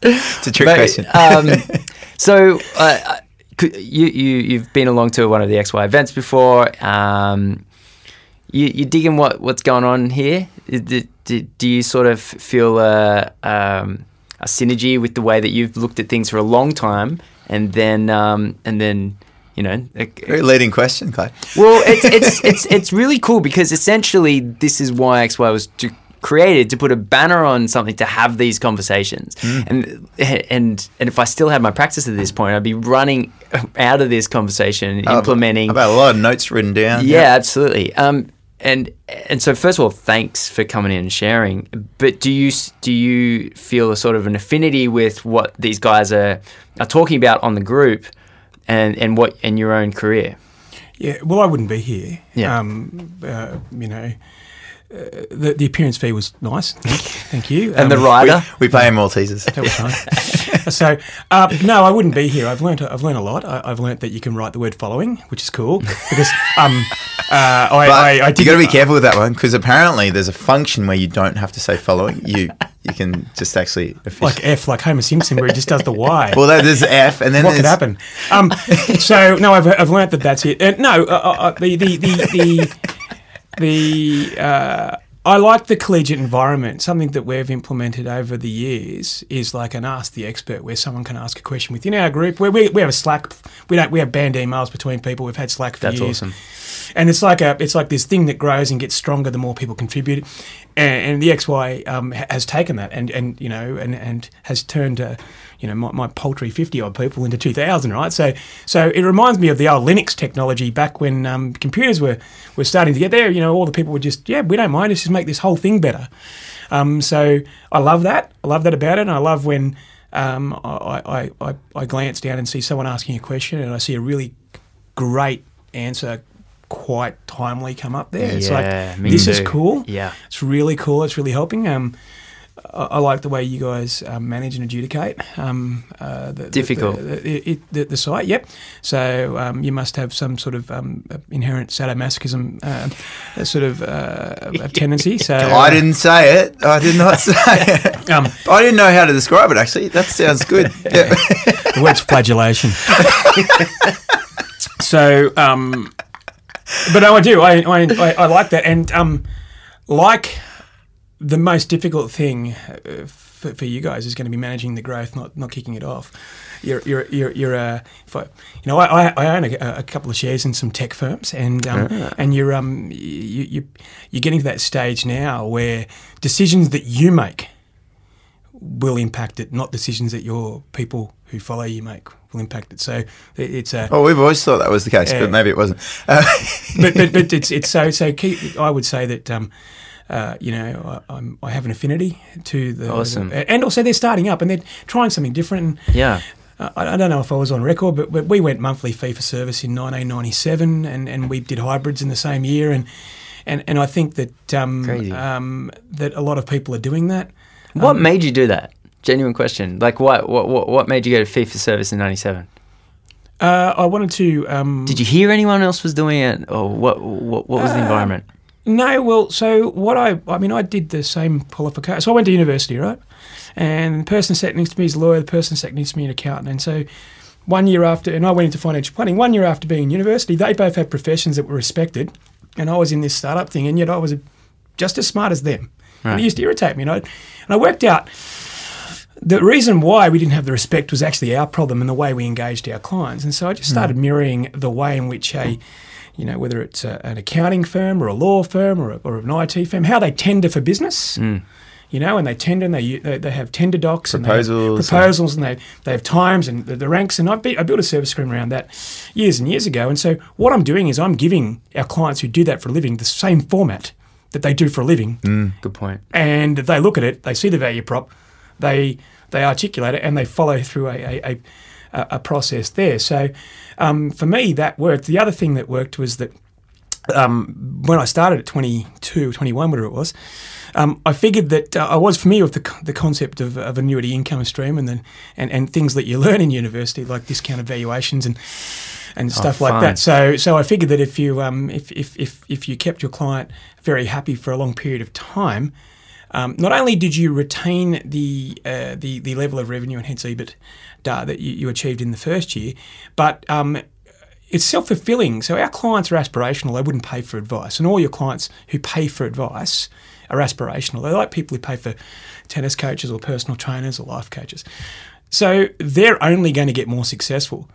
it's a trick But, question. um, (laughs) so uh, could- you you you've been along to one of the XY events before. Um, you you digging what what's going on here? Do, do, do you sort of feel a, um, a synergy with the way that you've looked at things for a long time, and then um, and then you know a- Very leading question, Clay. well, it's it's (laughs) it's it's really cool because essentially this is why XY was to, created to put a banner on something to have these conversations. And and and if I still had my practice at this point, I'd be running out of this conversation, implementing. I've got a lot of notes written down. yeah, absolutely. Um, and and so first of all, thanks for coming in and sharing. But do you do you feel a sort of an affinity with what these guys are are talking about on the group, and and what in your own career? Yeah, well, I wouldn't be here. Yeah. Um, uh, you know, uh, the, the appearance fee was nice. Thank, thank you. And the Um, We, rider. we pay him Maltesers. That was nice. (laughs) so, uh, no, I wouldn't be here. I've learned. I've learned a lot. I, I've learned that you can write the word "following," which is cool because um, uh, I, I, I you did. got to be careful with that one because apparently there's a function where you don't have to say following. You you can just actually officially. like F, like Homer Simpson, where he just does the Y. well, there's F, and then what could happen? Um, so no, I've, I've learnt that that's it. Uh, no, uh, uh, uh, the the the the, the uh, I like the collegiate environment. Something that we've implemented over the years is like an ask the expert, where someone can ask a question within our group. Where we, we have a Slack, we don't we have banned emails between people. We've had Slack for That's years. awesome. And it's like a it's like this thing that grows and gets stronger the more people contribute, and, and the XY um, has taken that and and you know and and has turned uh, you know my, my paltry fifty odd people into two thousand right. So so it reminds me of the old Linux technology back when um, computers were were starting to get there. You know all the people were just yeah we don't mind let's just make this whole thing better. Um, so I love that. I love that about it. And I love when um, I, I, I, I glance down and see someone asking a question and I see a really great answer quite timely come up there. It's Yeah, like me this is cool. Yeah. It's really cool. It's really helping. Um, I, I like the way you guys um, manage and adjudicate. Um, uh, the, Difficult. The, the, the, the site. Yep. So um, you must have some sort of um, inherent sadomasochism uh, sort of uh, (laughs) tendency. So (laughs) I didn't say it. I did not (laughs) say it. Um, I didn't know how to describe it. Actually, that sounds good. Yeah. the word's flagellation. so, um, but no, I do. I, I, I, I like that. And um, like the most difficult thing uh, for, for you guys is going to be managing the growth, not not kicking it off. You're you're you're, you're uh, if I, you know I, I own a, a couple of shares in some tech firms, and um, and you're um you, you you're getting to that stage now where decisions that you make will impact it, not decisions that your people who follow you make will impact it. So it, it's a Oh, we've always thought that was the case, Yeah. but maybe it wasn't. Uh, but, but, but (laughs) it's it's so so key, I would say that um, uh, you know I, I'm, I have an affinity to the Awesome. the- and also they're starting up and they're trying something different. Yeah. uh, I, I don't know if I was on record, but, but we went monthly fee for service in 1997, and, and we did hybrids in the same year, and and, and I think that um, um, that a lot of people are doing that. What made you do that? Genuine question. Like, what what what, made you go to fee for service in '97? Uh, I wanted to. Um, Did you hear anyone else was doing it, or what? What, what was the environment? No, well, so what I, I mean, I did the same qualification. So I went to university, right? And the person sat next to me is a lawyer, the person sat next to me is an accountant. And so one year after, and I went into financial planning, one year after being in university, they both had professions that were respected. And I was in this startup thing, and yet I was just as smart as them. And it used to irritate me. And I, and I worked out the reason why we didn't have the respect was actually our problem and the way we engaged our clients. And so I just hmm. started mirroring the way in which a, you know, whether it's a, an accounting firm or a law firm or, a, or an IT firm, how they tender for business. Mm. You know, and they tender and they they, they have tender docs and they have Proposals. proposals and they, they have times and the, the ranks. And I, be, I built a service screen around that years and years ago. And so what I'm doing is I'm giving our clients who do that for a living the same format that they do for a living mm, Good point. and they look at it, they see the value prop, they they articulate it, and they follow through a a, a, a process there. So um, for me, that worked. The other thing that worked was that um, when I started at 22, 21, whatever it was, um, I figured that uh, I was familiar with the, the concept of, of annuity income stream and then and, and things that you learn in university like discounted valuations and and stuff like that. So so I figured that if you um, if, if, if, if you kept your client very happy for a long period of time, um, not only did you retain the, uh, the the level of revenue and hence EBIT that you, you achieved in the first year, but um, it's self fulfilling. So our clients are aspirational; they wouldn't pay for advice, and all your clients who pay for advice are aspirational. They're like people who pay for tennis coaches or personal trainers or life coaches. So they're only going to get more successful.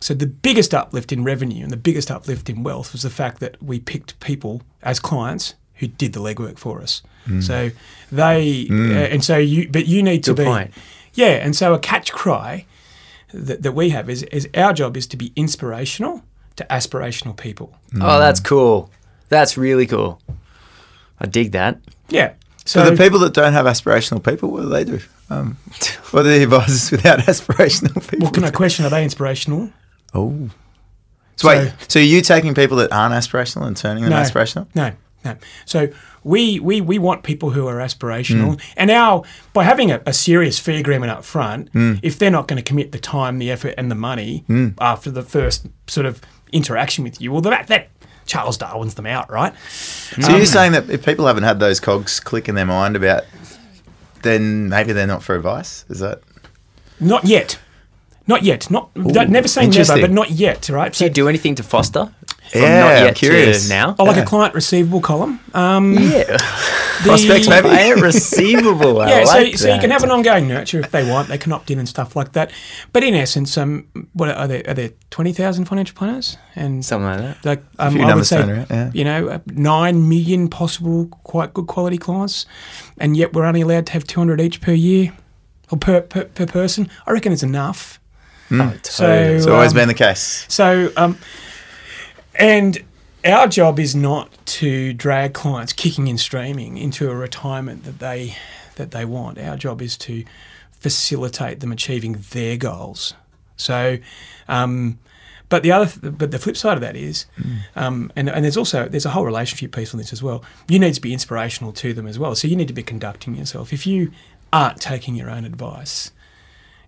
So the biggest uplift in revenue and the biggest uplift in wealth was the fact that we picked people as clients who did the legwork for us. So they uh, and so you, but you need to be, point. yeah. And so a catch cry that, that we have is, is our job is to be inspirational to aspirational people. Oh, that's cool. That's really cool. I dig that. Yeah. so So the people that don't have aspirational people, what do they do? Um, what are the advisors without (laughs) aspirational people? well, can I question? Are they inspirational? Oh. So, wait, so are you taking people that aren't aspirational and turning them No. aspirational? No, no. So we we, we want people who are aspirational, Mm. and our by having a, a serious fee agreement up front, Mm. if they're not going to commit the time, the effort, and the money after the first sort of interaction with you, well, that that Charles Darwin's them out, right? So you're saying that if people haven't had those cogs click in their mind about, then maybe they're not for advice? Is that? Not yet. Not yet. Not don't- never say never, but not yet. Right. Do you do anything to foster? From Yeah, not I'm yet curious. to now? Oh, like Yeah. a client receivable column. Um, yeah. the- (laughs) (laughs) Prospects, maybe? Client receivable. I (laughs) Yeah, like so, so you can have an ongoing nurture if they want. They can opt in and stuff like that. But in essence, um, what are there? Are there twenty thousand financial planners? And something like that. like um, few I would say, around, yeah. you know, uh, nine million possible quite good quality clients, and yet we're only allowed to have two hundred each per year or per, per per person. I reckon it's enough. Oh, So. It's always um, been the case. So, um, and our job is not to drag clients kicking and streaming into a retirement that they that they want. Our job is to facilitate them achieving their goals. So, um, but the other, but the flip side of that is, um, and and there's also there's a whole relationship piece on this as well. You need to be inspirational to them as well. So you need to be conducting yourself. If you aren't taking your own advice,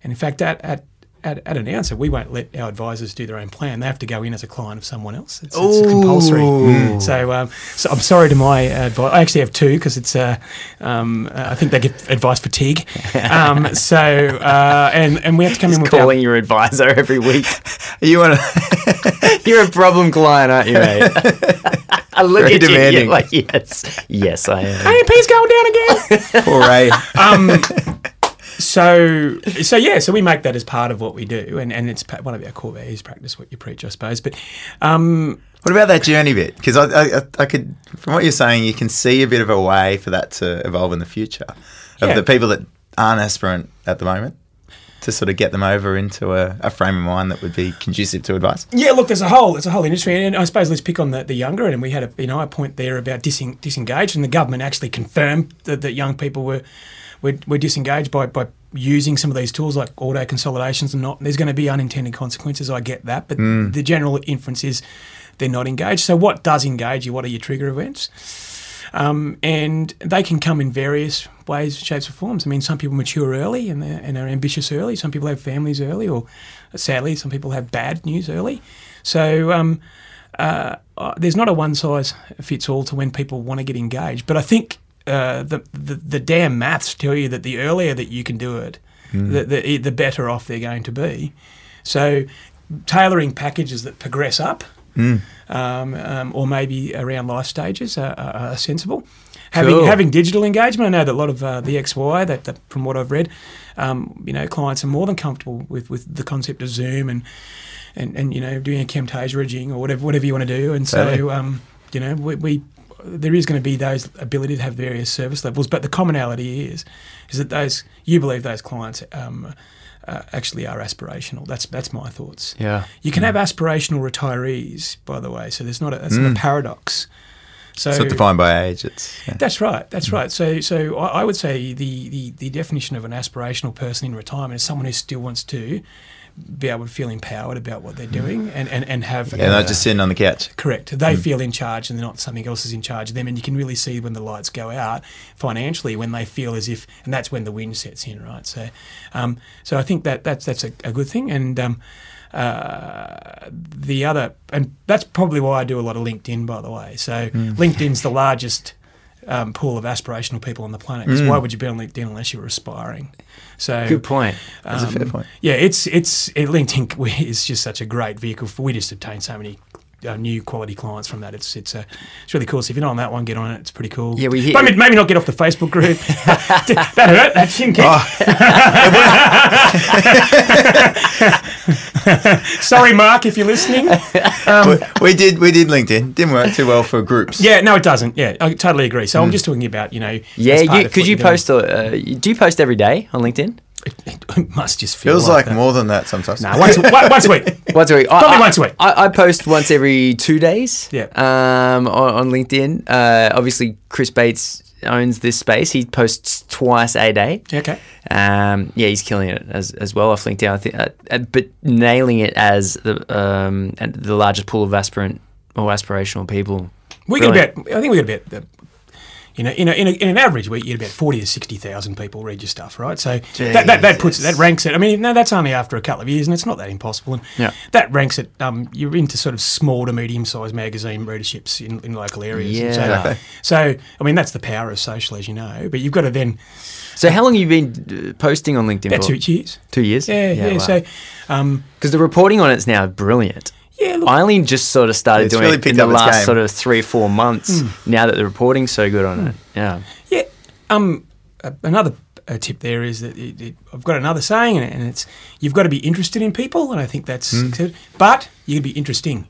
and in fact, at, at, at, at answer, we won't let our advisors do their own plan. They have to go in as a client of someone else. It's, it's compulsory. So, um, so I'm sorry to my advice. I actually have two because it's, uh, um, uh, I think they get advice fatigue. (laughs) Um, so, uh, and, and we have to come in with our, Calling your advisor every week. (laughs) You want to? (laughs) You're a problem client, aren't you, mate? I look Very at you you're demanding. like, yes, yes, I am. AMP's going down again. Poor Ray. um, so so yeah, so we make that as part of what we do, and, and it's one of our core values: practice what you preach, I suppose. But um, What about that journey bit? Because I, I, I could, from what you're saying, you can see a bit of a way for that to evolve in the future of Yeah. the people that aren't aspirant at the moment to sort of get them over into a, a frame of mind that would be conducive to advice. Yeah, look, there's a whole there's a whole industry, and I suppose let's pick on the, the younger. And we had a you know a point there about diseng- disengaged, and the government actually confirmed that, that young people were, were were disengaged by by using some of these tools like auto consolidations and not. There's going to be unintended consequences. I get that, but the general inference is they're not engaged. So what does engage you? What are your trigger events? Um, and they can come in various ways, shapes, or forms. I mean, some people mature early and, and are ambitious early. Some people have families early, or sadly, some people have bad news early. So um, uh, uh, there's not a one size fits all to when people want to get engaged. But I think uh, the, the the damn maths tell you that the earlier that you can do it, the, the the better off they're going to be. So tailoring packages that progress up um, um, or maybe around life stages are, are, are sensible. Having Cool. having digital engagement, I know that a lot of uh, the XY, that, that from what I've read, um, you know, clients are more than comfortable with, with the concept of Zoom and, and, and you know doing a Camtasia rigging or whatever whatever you want to do. And so um, you know we, we there is going to be those ability to have various service levels, but the commonality is is that those you believe those clients um, uh, actually are aspirational. That's that's my thoughts. Yeah. You can have aspirational retirees, by the way. So there's not a, that's not a paradox. So It's not defined by age. It's yeah. that's right. That's right. So so I, I would say the, the the definition of an aspirational person in retirement is someone who still wants to be able to feel empowered about what they're doing and, and, and have yeah, not just sitting on the couch. Correct. They feel in charge and they're not something else is in charge of them. And you can really see when the lights go out financially when they feel as if, and that's when the wind sets in, right? So, um, so I think that that's that's a, a good thing. And um, uh, the other, and that's probably why I do a lot of LinkedIn, by the way. So LinkedIn's the largest. Um, pool of aspirational people on the planet. 'cause why would you be on LinkedIn unless you were aspiring? So Good point. That's a fair um, point. Yeah, it's it's it, LinkedIn (laughs) is just such a great vehicle. For, we just obtain so many uh, new quality clients from that. It's it's uh, it's really cool. So if you're not on that one, get on it. It's pretty cool. Yeah, we hear- maybe, maybe not get off the Facebook group. (laughs) (laughs) that hurt. That shin kick. (laughs) Sorry, Mark, if you're listening. (laughs) we, we did we did LinkedIn. Didn't work too well for groups. Yeah, no, it doesn't. Yeah, I totally agree. So I'm just talking about you know. Yeah, you, could you you're doing. post? Uh, do you post every day on LinkedIn? It must just feel Feels like, that. more than that sometimes. Nah, once, a- once a week. (laughs) Once a week. I, Probably I- once a week. I, I post once every two days. Yeah. Um, on, on LinkedIn. Uh, obviously, Chris Bates owns this space. He posts twice a day. Okay. Um, yeah, he's killing it as, as well off LinkedIn. I think, uh, uh, but nailing it as the um, and the largest pool of aspirant or aspirational people. We get Brilliant. about. I think we get about. Uh, you know, in, a, in, a, in an average week, you get about forty to sixty thousand people read your stuff, right? So that, that, that puts that ranks it. I mean, no, that's only after a couple of years, and it's not that impossible. And Yeah. that ranks it. Um, you're into sort of small to medium sized magazine readerships in, in local areas. Yeah. So, so, I mean, that's the power of social, as you know. But you've got to then So, how long have you been uh, posting on LinkedIn about for? two years. Two years. Yeah, yeah. wow. So, um, because the reporting on it's now brilliant. Yeah. Look, I only just sort of started It's doing really it in the last sort of three or four months. Hmm. Now that the reporting's so good on it, yeah. Yeah. Um, another uh, tip there is that it, it, I've got another saying, and, and it's you've got to be interested in people, and I think that's good. But you can be interesting.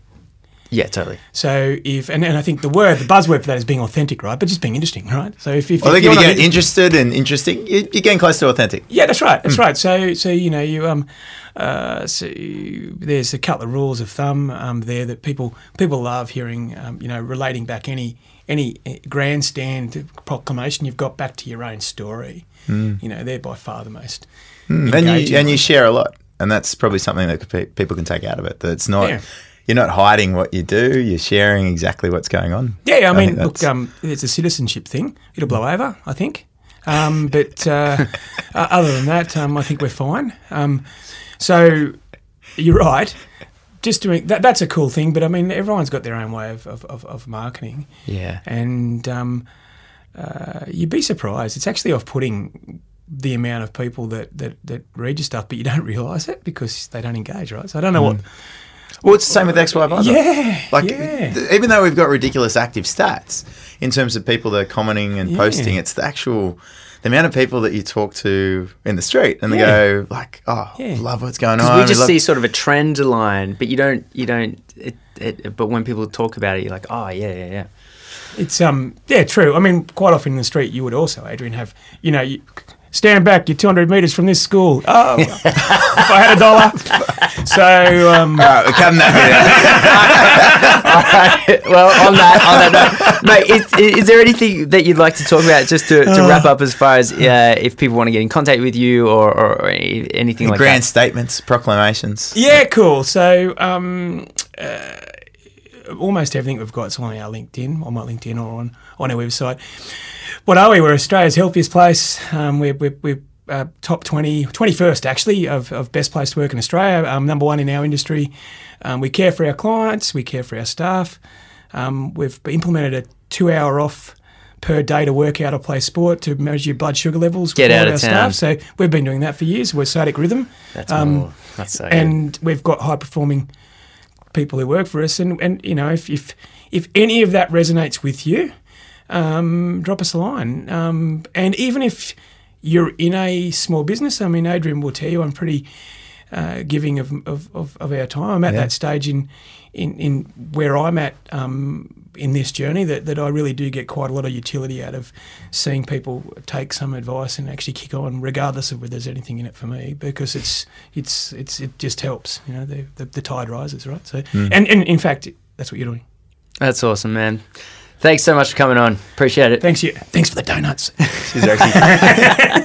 Yeah, totally. So if and, and I think the word, the buzzword for that is being authentic, right? But just being interesting, right? So if, if, you're if you not get interested and interesting, you, you're getting close to authentic. yeah, that's right. That's right. So, so you know, you um, uh, so there's a couple of rules of thumb um, there that people people love hearing. Um, you know, relating back any any grandstand proclamation you've got back to your own story. You know, they're by far the most. And you and you share a lot, and that's probably something that people can take out of it. That it's not Yeah. You're not hiding what you do. You're sharing exactly what's going on. Yeah, I mean, look, um, it's a citizenship thing. It'll blow over, I think. Um, but uh, other than that, um, I think we're fine. Um, so you're right. Just doing that, that's a cool thing. But I mean, everyone's got their own way of, of, of, of marketing. Yeah. And um, uh, you'd be surprised. It's actually off putting the amount of people that, that, that read your stuff, but you don't (laughs) realise it because they don't engage, right? So I don't know what. Well, it's the same with XY Advisor. Yeah. Like, yeah. th- even though we've got ridiculous active stats in terms of people that are commenting and Yeah. posting, it's the actual the amount of people that you talk to in the street and they Yeah. go like, "Oh, Yeah. love what's going on." we just love- see sort of a trend line, but you don't, you don't. It, it, but when people talk about it, you're like, oh yeah, yeah, yeah. It's um yeah true. I mean, quite often in the street, you would also, Adrian, have you know, you, stand back. You're 200 meters from this school. Oh, (laughs) if I had a dollar. So um, All right, we're cutting that bit out. well, on that, on that note, mate, is, is there anything that you'd like to talk about just to, to wrap up as far as uh, if people want to get in contact with you or, or, or anything like Grand that? Grand statements, proclamations. yeah, cool. So um, uh, almost everything we've got is on our LinkedIn, on my LinkedIn or on on our website. What are we? We're Australia's healthiest place. Um, we're we're, we're uh, top 20, 21st actually of, of best place to work in Australia. Um, number one in our industry. Um, we care for our clients. We care for our staff. Um, we've implemented a two-hour off per day to work out or play sport to measure your blood sugar levels. Get out of our town. staff. So we've been doing that for years. We're Sadic Rhythm. That's Um, more. That's so. good. and we've got high performing people who work for us and, and you know if, if if any of that resonates with you um, drop us a line um, and even if you're in a small business I mean Adrian will tell you I'm pretty uh, giving of, of, of, of our time I'm at Yeah. that stage in, in, in where I'm at um, in this journey that, that I really do get quite a lot of utility out of seeing people take some advice and actually kick on regardless of whether there's anything in it for me because it's it's it's it just helps you know the, the, the tide rises right so hmm. and, and in fact that's what you're doing That's awesome, man. Thanks so much for coming on. Appreciate it. thanks you thanks for the donuts She's actually (laughs)